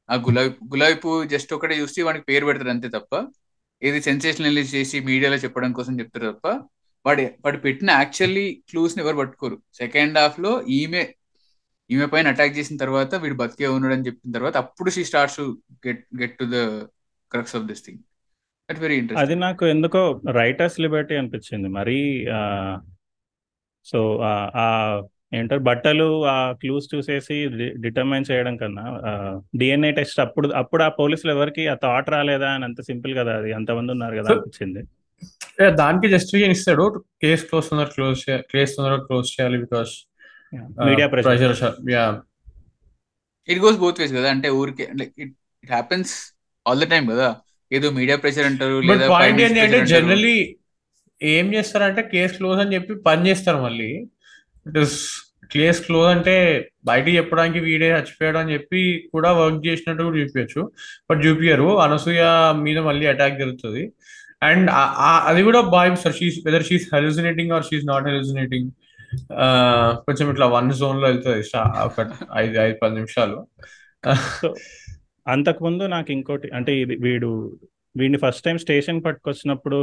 ఆ గులాబీ గులాబీ పువ్వు జస్ట్ ఒకటే చూసి వాడికి పేరు పెడతారు అంతే తప్ప. ఏది సెన్సేషనలైజ్ చేసి మీడియాలో చెప్పడం కోసం చెప్తారు తప్ప వాడు వాడు పెట్టిన యాక్చువల్లీ క్లూస్ని ఎవరు పట్టుకోరు. సెకండ్ హాఫ్లో ఈమె ఈమె పైన అటాక్ చేసిన తర్వాత వీడు బతికే ఉన్నాడు అని చెప్పిన తర్వాత అప్పుడు she starts get get to the crux of this thing that very interest అది నాకు ఎందుకో రైటర్స్ లిబర్టీ అనిపించింది. మరి సో ఆ ఏంటారు బట్టలు ఆ క్లూస్ చూసేసి డిటర్మైన్ చేయడం కన్నా డిఎన్ఏ టెస్ట్ అప్పుడు అప్పుడు ఆ పోలీసులు ఎవరికి ఆ థాట్ రాలేదా అని అంత సింపుల్ కదా అది. అంతమంది ఉన్నారు కదా అనిపించింది Yeah, దానికి జస్టిఫికేషన్ ఇస్తాడు. కేసు క్లోజ్ తొందర క్లోజ్ కేసు తొందరగా క్లోజ్ చేయాలి because media pressure yeah it goes both ways కదా. అంటే ఊరికే like it it happens all the time కదా. ఏదో మీడియా ప్రెషర్ అంటారు లేదా పాయింట్ ఏంటి అంటే జనరలీ జనరలీ ఏం చేస్తారంటే కేసు క్లోజ్ అని చెప్పి పని చేస్తారు మళ్ళీ. ఇట్ ఇస్ క్లోజ్ అంటే బయటికి చెప్పడానికి వీడే చచ్చిపోయాడు అని చెప్పి కూడా వర్క్ చేసినట్టు కూడా చూపించచ్చు. బట్ చూపించరు. అనసూయ మీద మళ్ళీ అటాక్ జరుగుతుంది. అండ్ అది కూడా bye sir she's whether she's hallucinating or she's not hallucinating కొంచెం ఇట్లా వన్ జోన్లో వెళ్తుంది. ఒక ఐదు ఐదు పది నిమిషాలు. అంతకుముందు నాకు ఇంకోటి అంటే ఇది వీడు వీడిని ఫస్ట్ టైం స్టేషన్ పట్టుకొచ్చినప్పుడు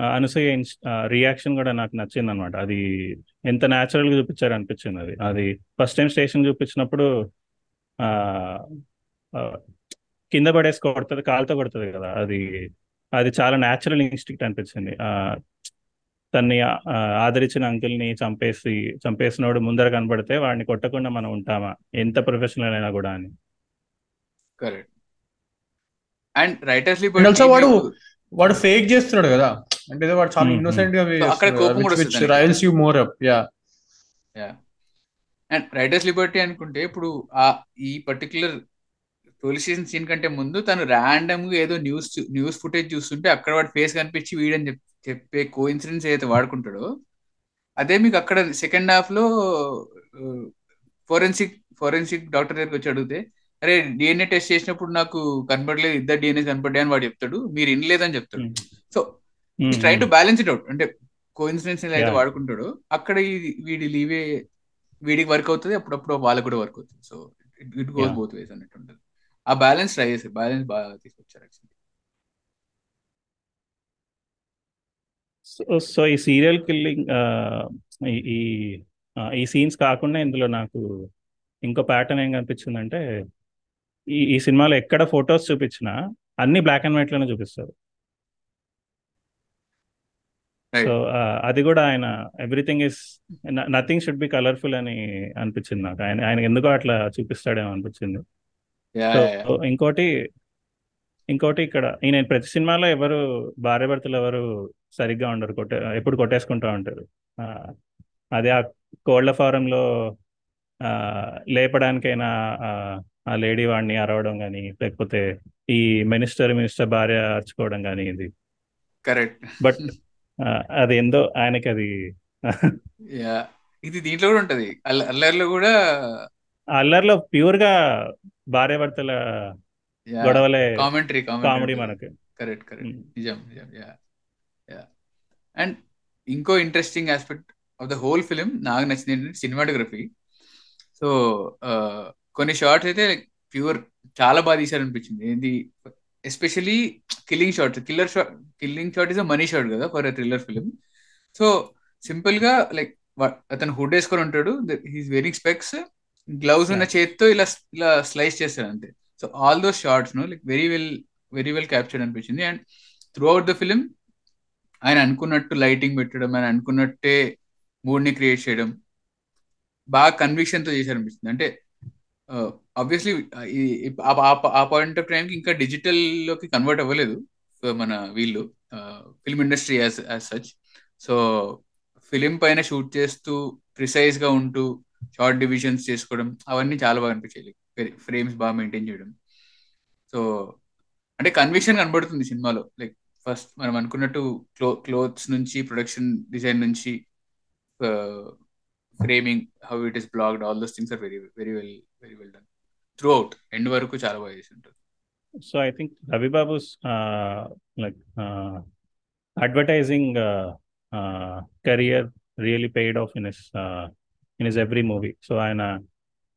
అనసూయ రియాక్షన్ కూడా నాకు నచ్చింది అనమాట అది ఎంత న్యాచురల్గా చూపించారు అనిపించింది అది. అది ఫస్ట్ టైం స్టేషన్ చూపించినప్పుడు కింద పడేసి కొడుతుంది కాలుతో కొడుతుంది కదా. అది అది చాలా న్యాచురల్ ఇన్స్టింక్ట్ అనిపించింది. ఆ తన్ని ఆదరించిన అంకుల్ని చంపేసి చంపేసినోడు ముందర కనబడితే వాడిని కొట్టకుండా మనం ఉంటామా? ఎంత ప్రొఫెషనల్ అయినా కూడా అని. కరెక్ట్ అండ్ రైటర్స్ వాడు వాడు ఫేక్ చేస్తున్నాడు కదా. అంటే వాడు చాలా ఇన్నోసెంట్గా riles you more up yeah. And writers liberty అనుకుంటే ఇప్పుడు ఆ ఈ పర్టికులర్ పోలీస్ స్టేషన్ సీన్ కంటే ముందు తను ర్యాండమ్గా ఏదో న్యూస్ న్యూస్ ఫుటేజ్ చూస్తుంటే అక్కడ వాడి ఫేస్ కనిపించి వీడని చెప్ చెప్పే కో ఇన్సిడెన్స్ ఏదైతే వాడుకుంటాడో అదే మీకు అక్కడ సెకండ్ హాఫ్లో ఫోరెన్సిక్ ఫోరెన్సిక్ డాక్టర్ దగ్గరికి వచ్చి అడిగితే అరే డిఎన్ఏ టెస్ట్ చేసినప్పుడు నాకు కనపడలేదు ఇద్దరు డిఎన్ఏ కనపడ్డాయని వాడు చెప్తాడు. మీరు ఇనలేదని చెప్తాడు. So try to balance it out అంటే కోఇన్సిడెన్స్ అయితే. వాడుకుంటాడో అక్కడ వీడి లీవే వీడికి వర్క్ అవుతుంది అప్పుడప్పుడు వాళ్ళకి కూడా వర్క్ అవుతుంది. So it goes. Both ways అన్నట్టు ఉంటుంది. ఆ బ్యాలెన్స్ ట్రై చేశారు బ్యాలెన్స్ బాగా తీసుకొచ్చారు యాక్చువల్లీ సో సో ఈ సీరియల్ కిల్లింగ్ ఈ ఈ ఈ సీన్స్ కాకుండా ఇందులో నాకు ఇంకో ప్యాటర్న్ ఏం కనిపించిందంటే ఈ ఈ సినిమాలో ఎక్కడ ఫొటోస్ చూపించినా అన్ని బ్లాక్ అండ్ వైట్లోనే చూపిస్తారు. సో అది కూడా ఆయన everything is nothing should be colourful అని అనిపించింది నాకు. ఆయన ఆయన ఎందుకో అట్లా చూపిస్తాడేమో అనిపించింది. ఇంకోటి ఇంకోటి ఇక్కడ ఈయన ప్రతి సినిమాలో ఎవరు భార్య భర్తలు ఎవరు సరిగ్గా ఉండరు కొట్టే ఎప్పుడు కొట్టేసుకుంటూ ఉంటారు. అదే ఆ కోళ్ళ ఫారంలో ఆ, లేపడానికైనా ఆ, లేడీ వాడిని అరవడం కానీ లేకపోతే ఈ మినిస్టర్ మినిస్టర్ భార్య అరుచుకోవడం కానీ ఇది. కరెక్ట్. బట్ అది ఏందో ఆయనకి అది యా ఇది దీంట్లో కూడా ఉంటది. అల్ల అల్లర్లో కూడా అల్లర్లో ప్యూర్గా భార్య భర్తల గొడవలే కామెంటరీ కామెడీ మనకి. Correct correct. నిజం నిజం. Yeah yeah. అండ్ ఇంకో interesting aspect of the whole film నాకు నచ్చింది ఏంటంటే సినిమాటోగ్రఫీ. సో కొన్ని షార్ట్స్ అయితే ప్యూర్ చాలా బాగా తీశారు అనిపించింది ఏంది especially killing shot killer shot killing shot is a money shot కదా for a thriller film so సింపుల్గా లైక్ అతను హుడ్ వేసుకొని ఉంటాడు. హీస్ వెరింగ్ స్పెక్స్ గ్లౌస్ ఉన్న చేత్తో ఇలా ఇలా స్లైస్ చేస్తాడు అంతే. So all those షార్ట్స్ను like very well very well captured అనిపించింది. And throughout the film ఆయన అనుకున్నట్టు లైటింగ్ పెట్టడం ఆయన అనుకున్నట్టే మూడ్ని క్రియేట్ చేయడం బాగా కన్విక్షన్తో చేశారు అనిపిస్తుంది అంటే Uh, ఆబ్వియస్లీ uh, ఆ పాయింట్ ఆఫ్ టైంకి ఇంకా డిజిటల్లోకి కన్వర్ట్ అవ్వలేదు మన వీళ్ళు film industry as as such so film పైన షూట్ చేస్తూ ప్రిసైజ్గా ఉంటూ షార్ట్ డివిజన్స్ చేసుకోవడం అవన్నీ చాలా బాగా అనిపించాయి. ఫ్రేమ్స్ బాగా మెయింటైన్ చేయడం. సో అంటే కన్విక్షన్ కనబడుతుంది సినిమాలో. లైక్ ఫస్ట్ మనం అనుకున్నట్టు క్లో క్లోత్స్ నుంచి ప్రొడక్షన్ డిజైన్ నుంచి framing how it is blocked all those things are very very well very well done throughout end వరకు చాలా బాగా చేసి ఉంటుంది so I think Ravi Babu's uh, like uh, advertising uh, uh, career really paid off in his uh, ఆయన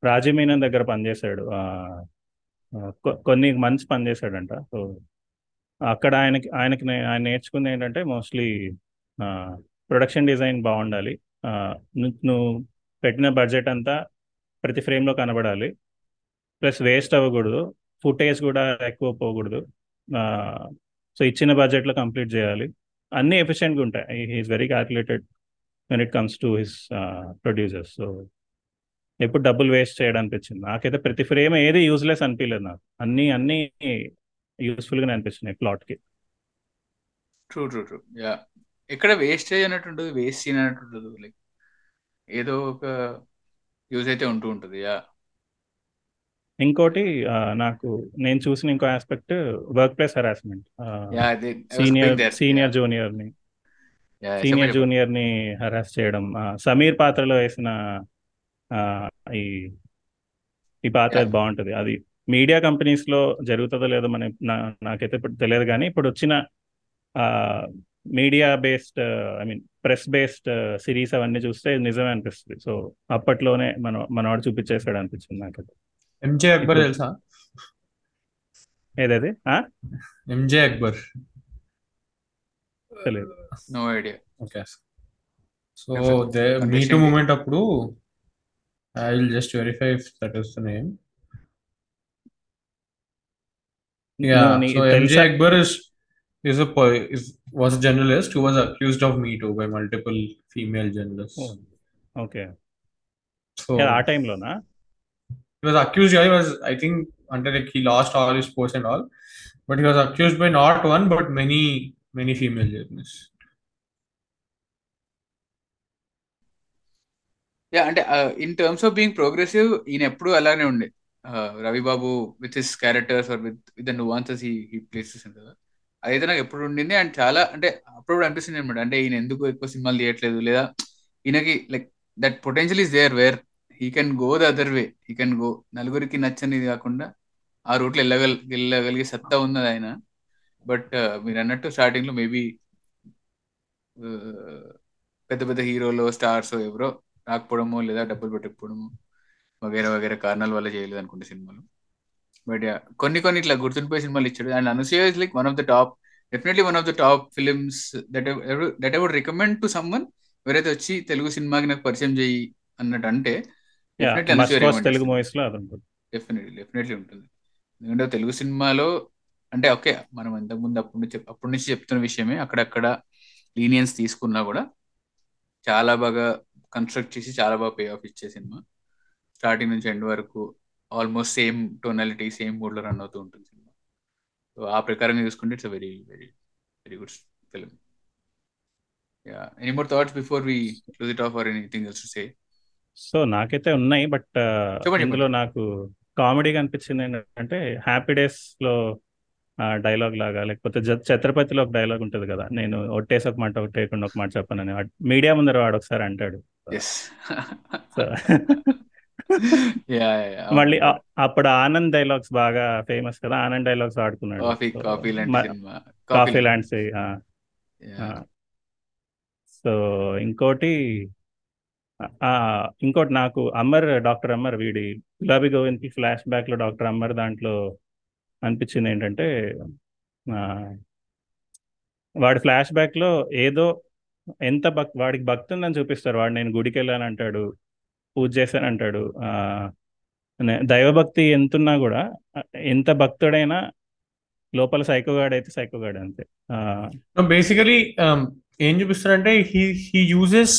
రాజమీనన్ దగ్గర పనిచేశాడు. కొన్ని months పనిచేశాడంట. So అక్కడ ఆయనకి ఆయనకి ఆయన నేర్చుకుంది ఏంటంటే మోస్ట్లీ ప్రొడక్షన్ డిజైన్ బాగుండాలి. నువ్వు పెట్టిన బడ్జెట్ అంతా ప్రతి ఫ్రేమ్లో కనబడాలి. ప్లస్ వేస్ట్ అవ్వకూడదు. ఫుటేజ్ కూడా ఎక్కువ పోకూడదు. సో ఇచ్చిన బడ్జెట్లో కంప్లీట్ చేయాలి. అన్నీ ఎఫిషియెంట్గా ఉంటాయి. He is very calculated when it comes to his producers. So ఎప్పుడు డబ్బులు వేస్ట్ చేయడానికి నాకైతే ప్రతి ఫ్రేమ్ ఏది యూజ్లెస్ అనిపించలేదు నాకు. అన్ని అన్ని యూస్ఫుల్గానే అనిపిస్తున్నాయి ప్లాట్కి. True true true. యా. ఎక్కడ వేస్టేజ్ అన్నట్టు వేస్ట్ సీన్ అన్నట్టు ఉండదు లైక్ ఏదో ఒక యూజ్ అయితే ఉంటూ ఉంటుంది యా. ఇంకోటి నాకు నేను చూసిన ఇంకో aspect workplace harassment senior senior జూనియర్ని senior జూనియర్ని. హరాస్ చేయడం. సమీర్ పాత్రలో వేసిన ఈ ఈ పాత్ర. బాగుంటది. అది మీడియా కంపెనీస్లో జరుగుతుందో లేదో మన నా- నాకైతే ఇప్పుడు తెలియదు కానీ ఇప్పుడు వచ్చిన media based I mean press based series అవన్నీ చూస్తే నిజమే అనిపిస్తుంది. సో అప్పట్లోనే మన మనవాడు చూపించేసాడు అనిపించింది నాకైతే ఎంజే అక్బర్ తెలుసా? ఏదది? ఎంజే అక్బర్ తెలియదు no idea okay so. They me Understand to it. Moment అప్పుడు I will just verify if that is the name yeah so MJ Akbar is is a is was a journalist who was accused of Me Too by multiple female journalists. Okay So ఆ టైంలోనా he was accused. Yeah, he was I think until like he lost all his posts and all, but he was accused by not one but many many female journalists. Yeah అంటే in terms of being progressive ఈయన ఎప్పుడు అలానే ఉండే Ravi Babu with his characters or with with the nuances he places కదా అదైతే నాకు ఎప్పుడు ఉండింది అండ్ చాలా అంటే అప్పుడప్పుడు అనిపిస్తుంది అనమాట. అంటే ఈయన ఎందుకు ఎక్కువ సినిమాలు తీయట్లేదు? లేదా ఈయనకి like that potential is there where he can go the other way he can go నలుగురికి నచ్చనిది కాకుండా ఆ రూట్లో వెళ్ళగల వెళ్ళగలిగే సత్తా ఉన్నది ఆయన. బట్ మీరు అన్నట్టు స్టార్టింగ్లో మేబీ పెద్ద పెద్ద హీరోలు స్టార్స్ ఎవరో రాకపోవడమో లేదా డబ్బులు పెట్టకపోవడమో వగేరే వగేరే కారణాల వల్ల చేయలేదు అనుకుంటే సినిమాలు. బట్ కొన్ని కొన్ని ఇట్లా గుర్తుండిపోయే సినిమాలు ఇచ్చాడు. And Anasuya is like one of the top definitely one of the top films that that I would recommend to someone ఎవరైతే వచ్చి తెలుగు సినిమాకి నాకు పరిచయం చేయి అన్నట్టు అంటే తెలుగు మూవీస్లో డెఫినెట్లీ డెఫినెట్లీ ఉంటుంది. ఎందుకంటే తెలుగు సినిమాలో అంటే ఓకే మనం ఇంతకుముందు అప్పటి నుంచి అప్పటి నుంచి చెప్తున్న విషయమే. అక్కడక్కడ లీనియన్స్ తీసుకున్నా కూడా చాలా బాగా కన్స్ట్రక్ట్ చేసి చాలా బాగా పే ఆఫ్ ఇచ్చే సినిమా. స్టార్టింగ్ నుంచి ఎండ్ వరకు ఆల్మోస్ట్ సేమ్ టోనాలిటీ సేమ్ మూడ్లో రన్ అవుతూ ఉంటుంది సినిమా. సో ఆ ప్రకారంగా చూసుకుంటే it's very very very good film yeah any more thoughts before we close it off or anything else to say? So నాకైతే ఉన్నాయి బట్ ఇందులో నాకు కామెడీగా అనిపించింది ఏంటంటే హ్యాపీ డేస్లో డైలాగ్ లాగా లేకపోతే ఛత్రపతిలో ఒక డైలాగ్ ఉంటుంది కదా నేను ఒట్టేసి ఒక మాట ఒట్టేయకుండా ఒక మాట చెప్పనని. మీడియా ముందర వాడు ఒకసారి అంటాడు. మళ్ళీ అప్పుడు ఆనంద్ డైలాగ్స్ బాగా ఫేమస్ కదా. ఆనంద్ డైలాగ్స్ ఆడుకున్నాడు కాఫీ ల్యాండ్స్ సో ఇంకోటి ఆ, ఇంకోటి నాకు అమర్ డాక్టర్ అమర్ వీడి గులాబీ గోవింద్కి ఫ్లాష్ బ్యాక్లో డాక్టర్ అమర్ దాంట్లో అనిపించింది ఏంటంటే ఆ, వాడి ఫ్లాష్ బ్యాక్లో ఏదో ఎంత భక్ వాడికి భక్తి ఉందని చూపిస్తారు. వాడు నేను గుడికి వెళ్ళాను అంటాడు పూజ చేశాను అంటాడు ఆ, దైవభక్తి ఎంతున్నా కూడా ఎంత భక్తుడైనా లోపల సైకోగాడ్ అయితే సైకోగాడ్ అంతే. ఆ, బేసికలీ um, ఏం చూపిస్తారంటే he he uses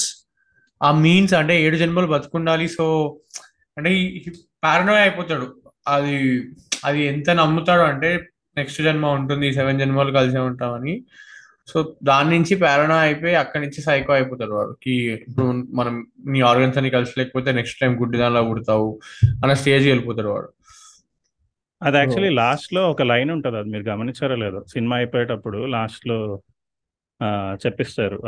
a means అంటే ఏడు జన్మలు బతుకుండాలి సో అంటే పారనోయ్ అయిపోతాడు. అది అది ఎంత నమ్ముతాడు అంటే నెక్స్ట్ జన్మ ఉంటుంది సెవెన్ జన్మలు కలిసే ఉంటామని. సో దాని నుంచి పారనోయ్ అయిపోయి అక్కడి నుంచి సైకో అయిపోతాడు వాడు. కి ఇప్పుడు మనం నీ ఆర్గన్స్ అని కలిసి లేకపోతే నెక్స్ట్ టైం గుడ్డి దానిలో పుడతావు అన్న స్టేజ్కి వెళ్ళిపోతాడు వాడు. అది యాక్చువల్లీ లాస్ట్లో ఒక లైన్ ఉంటుంది అది మీరు గమనించారో లేదో. సినిమా అయిపోయేటప్పుడు లాస్ట్లో చెప్పిస్తారు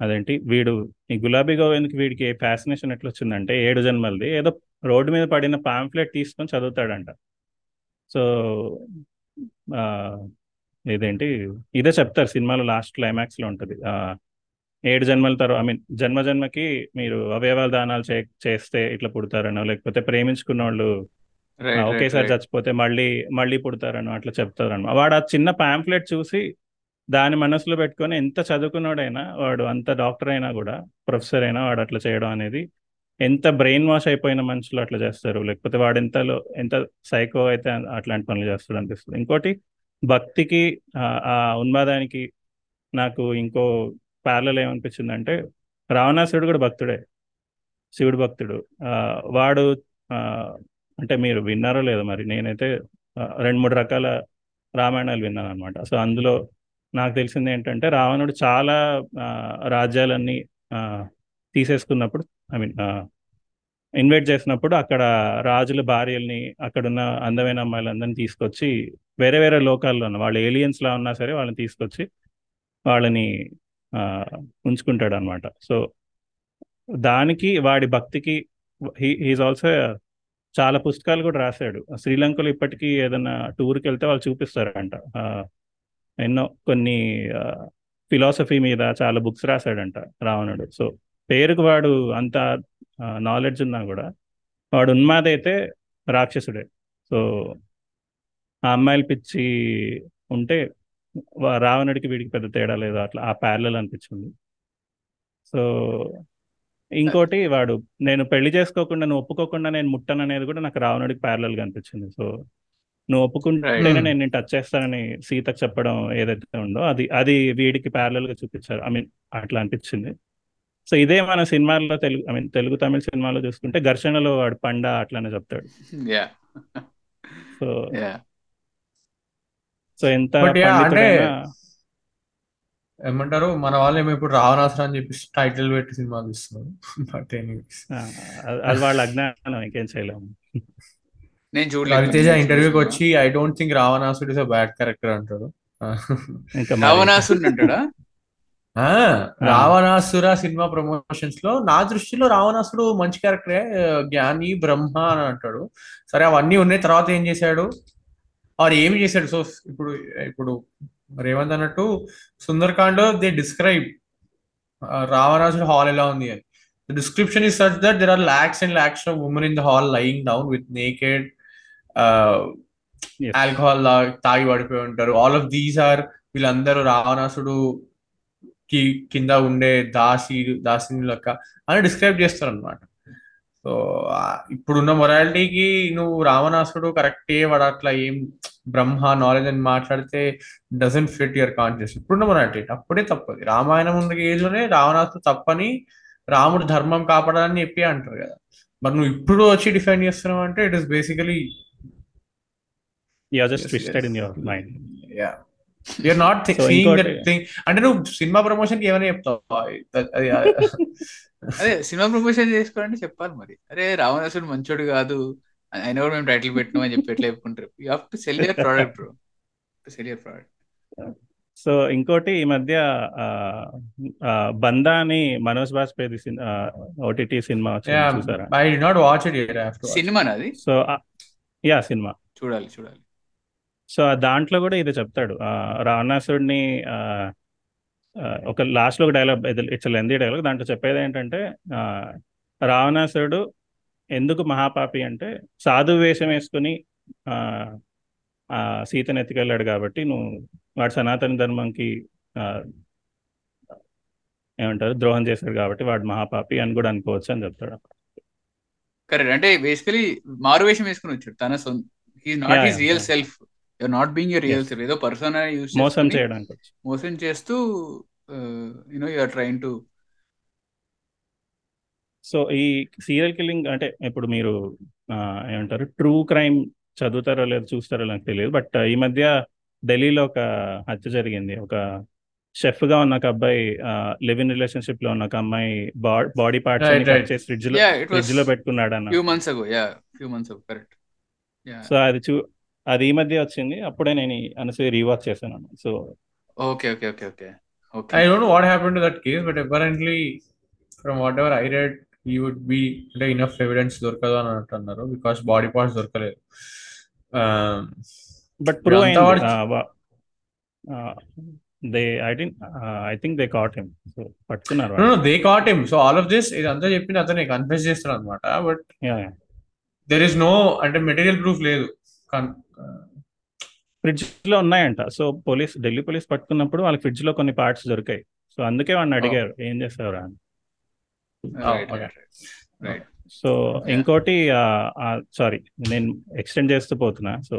అదేంటి? వీడు ఈ గులాబీ గోవింద్కి వీడికి ఫ్యాసినేషన్ ఎట్లా వచ్చిందంటే ఏడు జన్మలది. ఏదో రోడ్డు మీద పడిన పాంఫ్లెట్ తీసుకొని చదువుతాడంట. సో ఆ, ఇదేంటి? ఇదే చెప్తారు సినిమాలో లాస్ట్ క్లైమాక్స్లో ఉంటుంది. ఏడు జన్మల తర్వాత ఐ మీన్ జన్మ జన్మకి మీరు అవయవాల దానాలు చే చేస్తే ఇట్లా పుడతారనో లేకపోతే ప్రేమించుకున్న వాళ్ళు ఒకేసారి చచ్చిపోతే మళ్ళీ మళ్ళీ పుడతారని అట్లా చెప్తారని వాడు ఆ చిన్న పాంఫ్లెట్ చూసి దాని మనసులో పెట్టుకొని ఎంత చదువుకున్నాడైనా వాడు అంత డాక్టర్ అయినా కూడా ప్రొఫెసర్ అయినా వాడు అట్లా చేయడం అనేది ఎంత బ్రెయిన్ వాష్ అయిపోయిన మనుషులు అట్లా చేస్తారు. లేకపోతే వాడు ఎంతలో ఎంత సైకో అయితే అట్లాంటి పనులు చేస్తాడు అనిపిస్తుంది. ఇంకోటి భక్తికి ఆ, ఉన్మాదానికి నాకు ఇంకో ప్యారల ఏమనిపించింది అంటే రావణాసుడు కూడా భక్తుడే. శివుడు భక్తుడు. వాడు అంటే మీరు విన్నారో లేదో మరి నేనైతే రెండు మూడు రకాల రామాయణాలు విన్నాను అనమాట సో అందులో నాకు తెలిసింది ఏంటంటే రావణుడు చాలా రాజ్యాలన్నీ తీసేసుకున్నప్పుడు ఐ మీన్ ఇన్వైట్ చేసినప్పుడు అక్కడ రాజుల భార్యల్ని అక్కడున్న అందమైన అమ్మాయిలందరినీ తీసుకొచ్చి వేరే వేరే లోకాల్లో ఉన్న వాళ్ళు ఏలియన్స్ లా ఉన్నా సరే వాళ్ళని తీసుకొచ్చి వాళ్ళని ఉంచుకుంటాడు అనమాట సో దానికి వాడి భక్తికి హీఈస్ ఆల్సో చాలా పుస్తకాలు కూడా రాశాడు. శ్రీలంకలో ఇప్పటికీ ఏదైనా టూర్కి వెళ్తే వాళ్ళు చూపిస్తారంట. అంట ఎన్నో కొన్ని ఫిలాసఫీ మీద చాలా బుక్స్ రాశాడంట రావణుడు. సో పేరుకు వాడు అంత నాలెడ్జ్ ఉన్నా కూడా వాడు ఉన్మాదైతే రాక్షసుడే. సో ఆ అమ్మాయిలు పిచ్చి ఉంటే రావణుడికి వీడికి పెద్ద తేడా లేదు. అట్లా ఆ ప్యారలల్ అనిపించింది సో ఇంకోటి వాడు నేను పెళ్ళి చేసుకోకుండా నువ్వు ఒప్పుకోకుండా నేను ముట్టను అనేది కూడా నాకు రావణుడికి ప్యారలల్గా అనిపించింది సో నువ్వు ఒప్పుకుంటేనే. నేను నేను టచ్ చేస్తానని సీతకు చెప్పడం ఏదైతే ఉందో అది అది వీడికి ప్యారలల్గా చూపించారు. ఐ మీన్ అట్లా అనిపించింది సో ఇదే మన సినిమాల్లో తెలుగు ఐ మీన్ తెలుగు తమిళ సినిమాలో చూసుకుంటే ఘర్షణలో వాడు పండ అట్లానే చెప్తాడు. సో సో ఎంత ఏమంటారు? మన వాళ్ళు ఏమో ఇప్పుడు రావణాసురం అని చెప్పి టైటిల్ పెట్టి సినిమా తీస్తున్నారు. బట్ ఎనీవేస్ ఆ, అది- వాళ్ళ అజ్ఞానం ఇంకేం చేయలేము నేను చూడలేదు. రవితేజ ఇంటర్వ్యూకి వచ్చి ఐ డోంట్ థింక్ రావణాసుడు ఇస్ అ బ్యాడ్ క్యారెక్టర్ అంటాడు. రావణాసురుడు అంటాడా? ఆ, రావణాసుర సినిమా ప్రమోషన్స్లో నా దృష్టిలో రావణాసుడు మంచి క్యారెక్టరే జ్ఞాని బ్రహ్మ అని అంటాడు. సరే అవన్నీ ఉన్నాయి తర్వాత ఏం చేశాడు? వాడు ఏమి చేశాడు? సో ఇప్పుడు ఇప్పుడు రేవంత్ అన్నట్టు సుందర్కాండ్ దే డిస్క్రైబ్ రావణాసుడు హాల్ ఎలా ఉంది అని. Description is such that there are lakhs and lakhs of women in the hall lying down with naked. Alcohol తాగి పడిపోయి ఉంటారు. ఆల్ ఆఫ్ దీస్ ఆర్ వీళ్ళందరూ రావణాసుడు కి కింద ఉండే దాసి దాసిని లెక్క అని డిస్క్రైబ్ చేస్తారు అనమాట సో ఇప్పుడున్న మొరాలిటీకి నువ్వు రావణాసుడు కరెక్టే వాడు అట్లా ఏం బ్రహ్మ నాలెడ్జ్ అని మాట్లాడితే డజంట్ ఫిట్ యువర్ కాన్షియస్ ఇప్పుడున్న మొరాలిటీ అప్పుడే తప్పది రామాయణం ఉన్న ఏజ్లోనే రావణాసుడు తప్పని రాముడు ధర్మం కాపాడాలని చెప్పి అంటారు కదా. మరి నువ్వు ఇప్పుడు వచ్చి డిఫైన్ చేస్తున్నావు అంటే it is basically you just twisted in your mind yeah you're not seeing that thing అంటే నువ్వు సినిమా ప్రమోషన్కి ఏమైనా చెప్తావు? అది అదే సినిమా ప్రమోషన్ చేసుకోవాలంటే చెప్పాలి మరి. అరే రావణాసుడు మంచోడు కాదు. అయినా కూడా మేము టైటిల్ పెట్టినామని చెప్పి ఎట్లా చెప్పుకుంటారు? You have to sell your product bro sell your product so ఇంకోటి ఈ మధ్య బందా అని మనోజ్ బాజ్పేయి ఓటీటీ సినిమా వచ్చింది చూసారా? I did not watch it yet after cinema అది? So yeah cinema. చూడాలి చూడాలి. సో ఆ దాంట్లో కూడా ఇది చెప్తాడు. రావణాసుడిని ఒక లాస్ట్లో ఒక డైలాగ్ ఇట్స్ లెందీ డైలాగ్ దాంట్లో చెప్పేది ఏంటంటే రావణాసురుడు ఎందుకు మహాపాపి అంటే సాధు వేషం వేసుకుని సీతను ఎత్తుకెళ్ళాడు కాబట్టి నువ్వు వాడు సనాతన ధర్మంకి ఏమంటారు ద్రోహం చేశాడు కాబట్టి వాడు మహాపాపి అని కూడా అనుకోవచ్చు అని చెప్తాడు. కరెక్ట్ అంటే బేసికలీ మారు వేషం వేసుకుని వచ్చాడు. తన సొంత real. Self you're not being your real. Self ఏదో పర్సన్ యూస్ మోసం చేయడానికి మోసం చేస్తూ you know you're trying to so ఈ సీరియల్ కిల్లింగ్ అంటే ఇప్పుడు మీరు ఆ, ఏమంటారు? ట్రూ క్రైమ్ చదువుతారో లేదో చూస్తారో నాకు తెలియదు. బట్ ఈ మధ్య ఢిల్లీలో ఒక హత్య జరిగింది. ఒక చెఫ్గా ఉన్న ఒక అబ్బాయి లివ్ ఇన్ రిలేషన్షిప్లో ఉన్న ఒక అమ్మాయి బాడీ పార్ట్స్ ఫ్రిడ్జ్లో యా ఫ్రిడ్జ్లో పెట్టుకున్నాడు అన్న few months ago yeah few months ago correct yeah so అది చూ అది ఈ మధ్య వచ్చింది. అప్పుడే నేను అనసూయ రీవాచ్ చేశాను. So okay okay okay okay. Okay. I don't know what happened to that case, but apparently, from whatever I read, he would be అంటే enough evidence దొరకదు అని అంటున్నారు బికాస్ బాడీ పార్ట్స్ దొరకలేదు. బట్ ప్రూవ్ వాడి- they I D I think they caught him so పట్టుకున్నారు no they caught him so all of this ఇదంతా చెప్పింది అతనే కన్ఫెస్ చేస్తాడు అనమాట బట్ దెర్ ఇస్ నో అంటే మెటీరియల్ ప్రూఫ్ లేదు. ఫ్రిడ్జ్లో ఉన్నాయంట. సో పోలీస్ ఢిల్లీ పోలీస్ పట్టుకున్నప్పుడు వాళ్ళకి ఫ్రిడ్జ్లో కొన్ని పార్ట్స్ దొరికాయి. సో అందుకే వాడిని అడిగారు ఏం చేస్తావురా? అని. సో. ఇంకోటి సారీ నేను ఎక్స్టెండ్ చేస్తూ పోతున్నా. సో.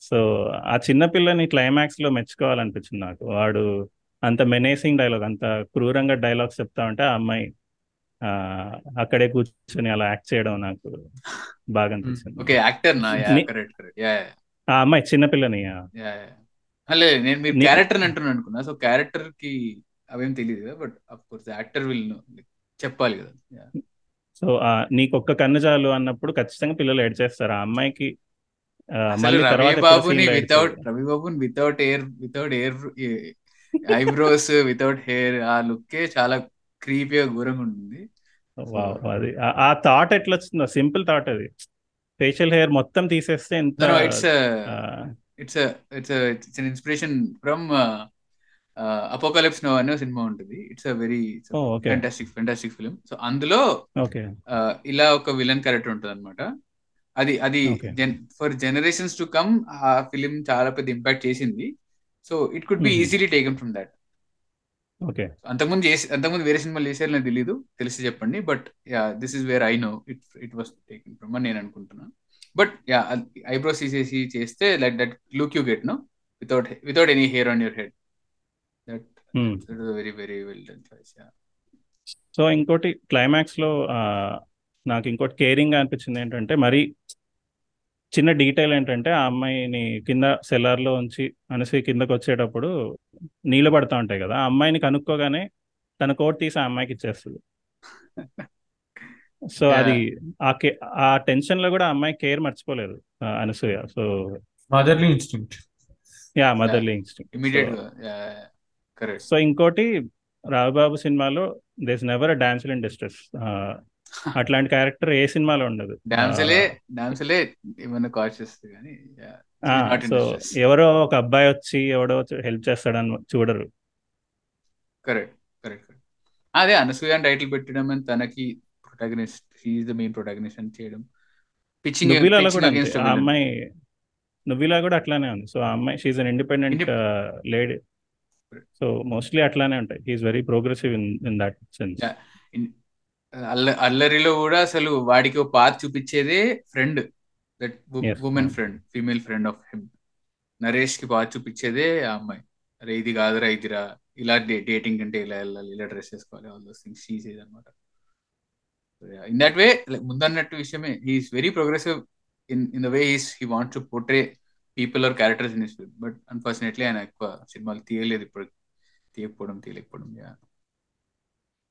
సో ఆ చిన్న పిల్లని క్లైమాక్స్లో మెచ్చుకోవాలనిపించింది నాకు. వాడు అంత మెనేసింగ్ డైలాగ్ అంత క్రూరంగా డైలాగ్స్ చెప్తా ఉంటే ఆ అమ్మాయి అక్కడే కూర్చొని అలా యాక్ట్ చేయడం నాకు బాగా అనిపించింది. ఓకే యాక్టర్ నా? యా ని- కరెక్ట్ కరెక్ట్ యా. ఆ అమ్మాయి చిన్న పిల్లని ఆ, యా లేదు నేను మీరు క్యారెక్టర్ అంటున్నాను అనుకున్నా. సో క్యారెక్టర్కి అవేం తెలియదు కదా but of course actor will చెప్పాలి కదా. సో నీకు ఒక్క కన్ను చాలు అన్నప్పుడు ఖచ్చితంగా పిల్లలు ఏడ్ చేస్తారు. ఆ అమ్మాయికి ఆ, అసలు మళ్ళీ రవి తర్వాత ఎప్పుడు బాబుని scene లో వితౌట్ ఏడ్చారు. రవి బాబుని without air without air eyebrows without hair ఆ లుక్కే చాలా క్రీపీగా ఘోరంగా ఉంటుంది. అది. ఆ- థాట్ ఎట్లా వచ్చిందో? సింపుల్ థాట్ అది. ఫేషియల్ హెయిర్ మొత్తం తీసేస్తే ఎంత it's it's it's it's inspiration from Apocalypse Now అనే సినిమా ఉంటుంది. It's a very fantastic fantastic film so అందులో ఇలా ఒక విలన్ క్యారెక్టర్ ఉంటుంది అనమాట అది అది ఫర్ జనరేషన్స్ టు కమ్ ఆ ఫిలిం చాలా పెద్ద ఇంపాక్ట్ చేసింది. So it could be. Easily taken from that okay. అంతకుముందు చేసి అంతకుముందు వేరే సినిమాలు చేశారు నాకు తెలియదు తెలిసి చెప్పండి but yeah this is where I know it it was taken from అని నేను అనుకుంటున్నాను బట్ యా ఐబ్రోస్ తీసేసి చేస్తే like that look you get no without without any hair on your head that. Very very well done choice yeah so ఇంకోటి క్లైమాక్స్లో నాకు ఇంకోటి caring అనిపించింది ఏంటంటే మరి చిన్న డీటెయిల్ ఏంటంటే ఆ అమ్మాయిని కింద సెల్లార్లో ఉంచి అనసూయ కిందకి వచ్చేటప్పుడు నీళ్ళు పడతా ఉంటాయి కదా ఆ అమ్మాయిని కనుక్కోగానే తన కోట్ తీసి ఆ అమ్మాయికి ఇచ్చేస్తుంది. So Yeah. అది ఆ కే ఆ టెన్షన్లో కూడా అమ్మాయి కేర్ మర్చిపోలేదు Anasuya. So motherly instinct. Yeah motherly instinct. Immediate so ఇంకోటి రావుబాబు సినిమాలో does never dance in distress అట్లాంటి క్యారెక్టర్ ఏ సినిమాలో ఉండదు. సో. ఎవరో ఒక అబ్బాయి వచ్చి ఎవడో హెల్ప్ చేస్తాడని చూడరు. కరెక్ట్ కరెక్ట్ అదే అనసూయ అని టైటిల్ పెట్టడం అని తనకి protagonist he's the main protagonist అని చేయడం. పిచ్చింగ్ అమ్మాయి నువ్విలా కూడా అట్లానే ఉంది. సో ఆ అమ్మాయి she's an independent lady so mostly అట్లానే ఉంటాయి. He's very progressive in in that sense. అల్ల అల్లరిలో కూడా అసలు వాడికి ఒక path చూపించేదే friend that. Women friend female friend of him నరేష్కి path చూపించేదే ఆ అమ్మాయి. అరే ఇది కాదురా ఇదిరా. ఇలా డేటింగ్ అంటే ఇలా వెళ్ళాలి ఇలా డ్రెస్ వేసుకోవాలి all those things she says అనమాట ఇన్ దట్ వే ముందన్నట్టు విషయమే he's very progressive in in the way he's he want to portray people or characters in his film but unfortunately ఆయన ఎక్కువ సినిమాలు తీయలేదు ఇప్పుడు తీయకపోవడం తీయలేకపోవడం యా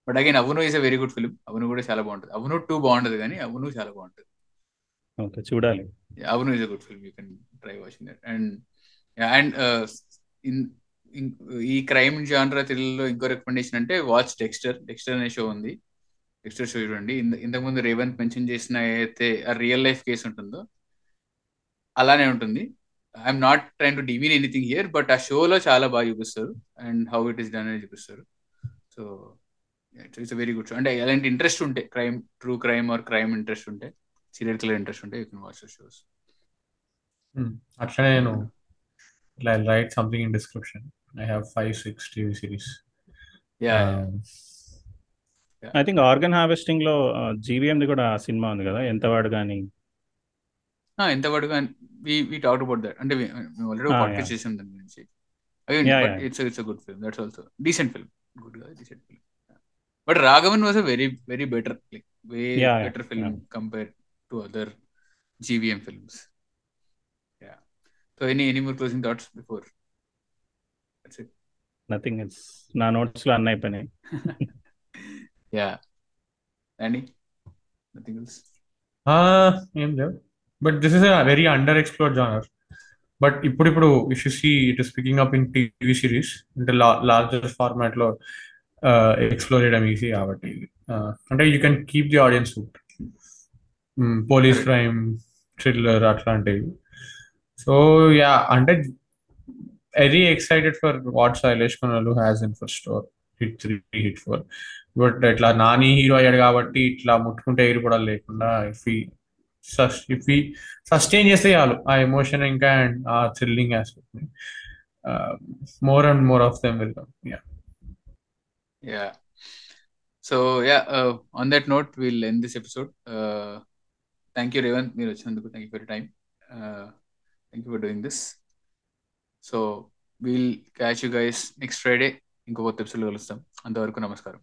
బట్ అగైన్ అవును is a very good film అవును కూడా చాలా బాగుంటుంది. అవును టూ బాగుంటది కానీ అవును చాలా బాగుంటుంది. ఓకే చూడాలి. అవును is a good film you can try watching that and and in ఈ క్రైమ్ జానరా తెలుగులో ఇంకో రికమెండేషన్ అంటే వాచ్ డెక్స్టర్ డెక్స్టర్ అనే షో ఉంది. డెక్స్టర్ షో చూడండి. ఇంత- ఇంతకుముందు రేవంత్ మెన్షన్ చేసిన ఏదైతే ఆ రియల్ లైఫ్ కేసు ఉంటుందో అలానే ఉంటుంది. I'm not trying to demean anything here but ఆ షోలో చాలా బాగా చూపిస్తారు. And how it is done అని చూపిస్తారు. So it's very good show అంటే ఎలాంటి ఇంట్రెస్ట్ ఉంటే crime true crime or crime interest ఉంటే సీరియల్ కిల్లర్ ఇంట్రెస్ట్ ఉంటే యూ కెన్ వాచ్ షోస్ అట్లనే నేను write something in description I have five six TV series yeah I think organ హార్వెస్టింగ్లో జీవీఎంది కూడా cinema ఉంది కదా? ఎంత వాడు కానీ ఎంత పడుగా we we talk about that అంటే ఆల్రెడీ పాడ్కాస్ట్ చేసాం దాని గురించి. It's it's good film that's also decent film గుడ్గా decent film but Raghavan was a very very better like way Yeah, yeah, better film compare to other GVM films yeah so any any more closing thoughts before that's it nothing it's నా notes లో అన్నీ అయిపోయినాయి yeah అండి nothing else ఏం లేవు but this is a very underexplored genre but ఇప్పుడు ఇప్పుడు if you see it is picking up in TV series అంటే లార్జర్ ఫార్మాట్ లో ఎక్స్ప్లోర్ చేయడం ఈజీ కాబట్టి అంటే you can keep the audience hook police crime thriller అట్లాంటివి. So yeah అంటే very excited for what Sailesh కొనలు has in for store hit three hit four but ఇట్లా Nani hero అయ్యాడు కాబట్టి ఇట్లా ముట్టుకుంటే ఎగిరి కూడా లేకుండా ఇఫ్ ఇఫ్ సస్టైన్ చేస్తే చాలు ఆ ఎమోషన్ ఇంకా and uh thrilling aspect more and more of them welcome yeah Yeah. So yeah, uh, on that note, we'll end this episode. Uh, thank you, Revan. మీరు వచ్చినందుకు thank you for your time. Uh, thank you for doing this. So we'll catch you guys next Friday. ఇంకో కొత్త episode కలుస్తాం అంతవరకు నమస్కారం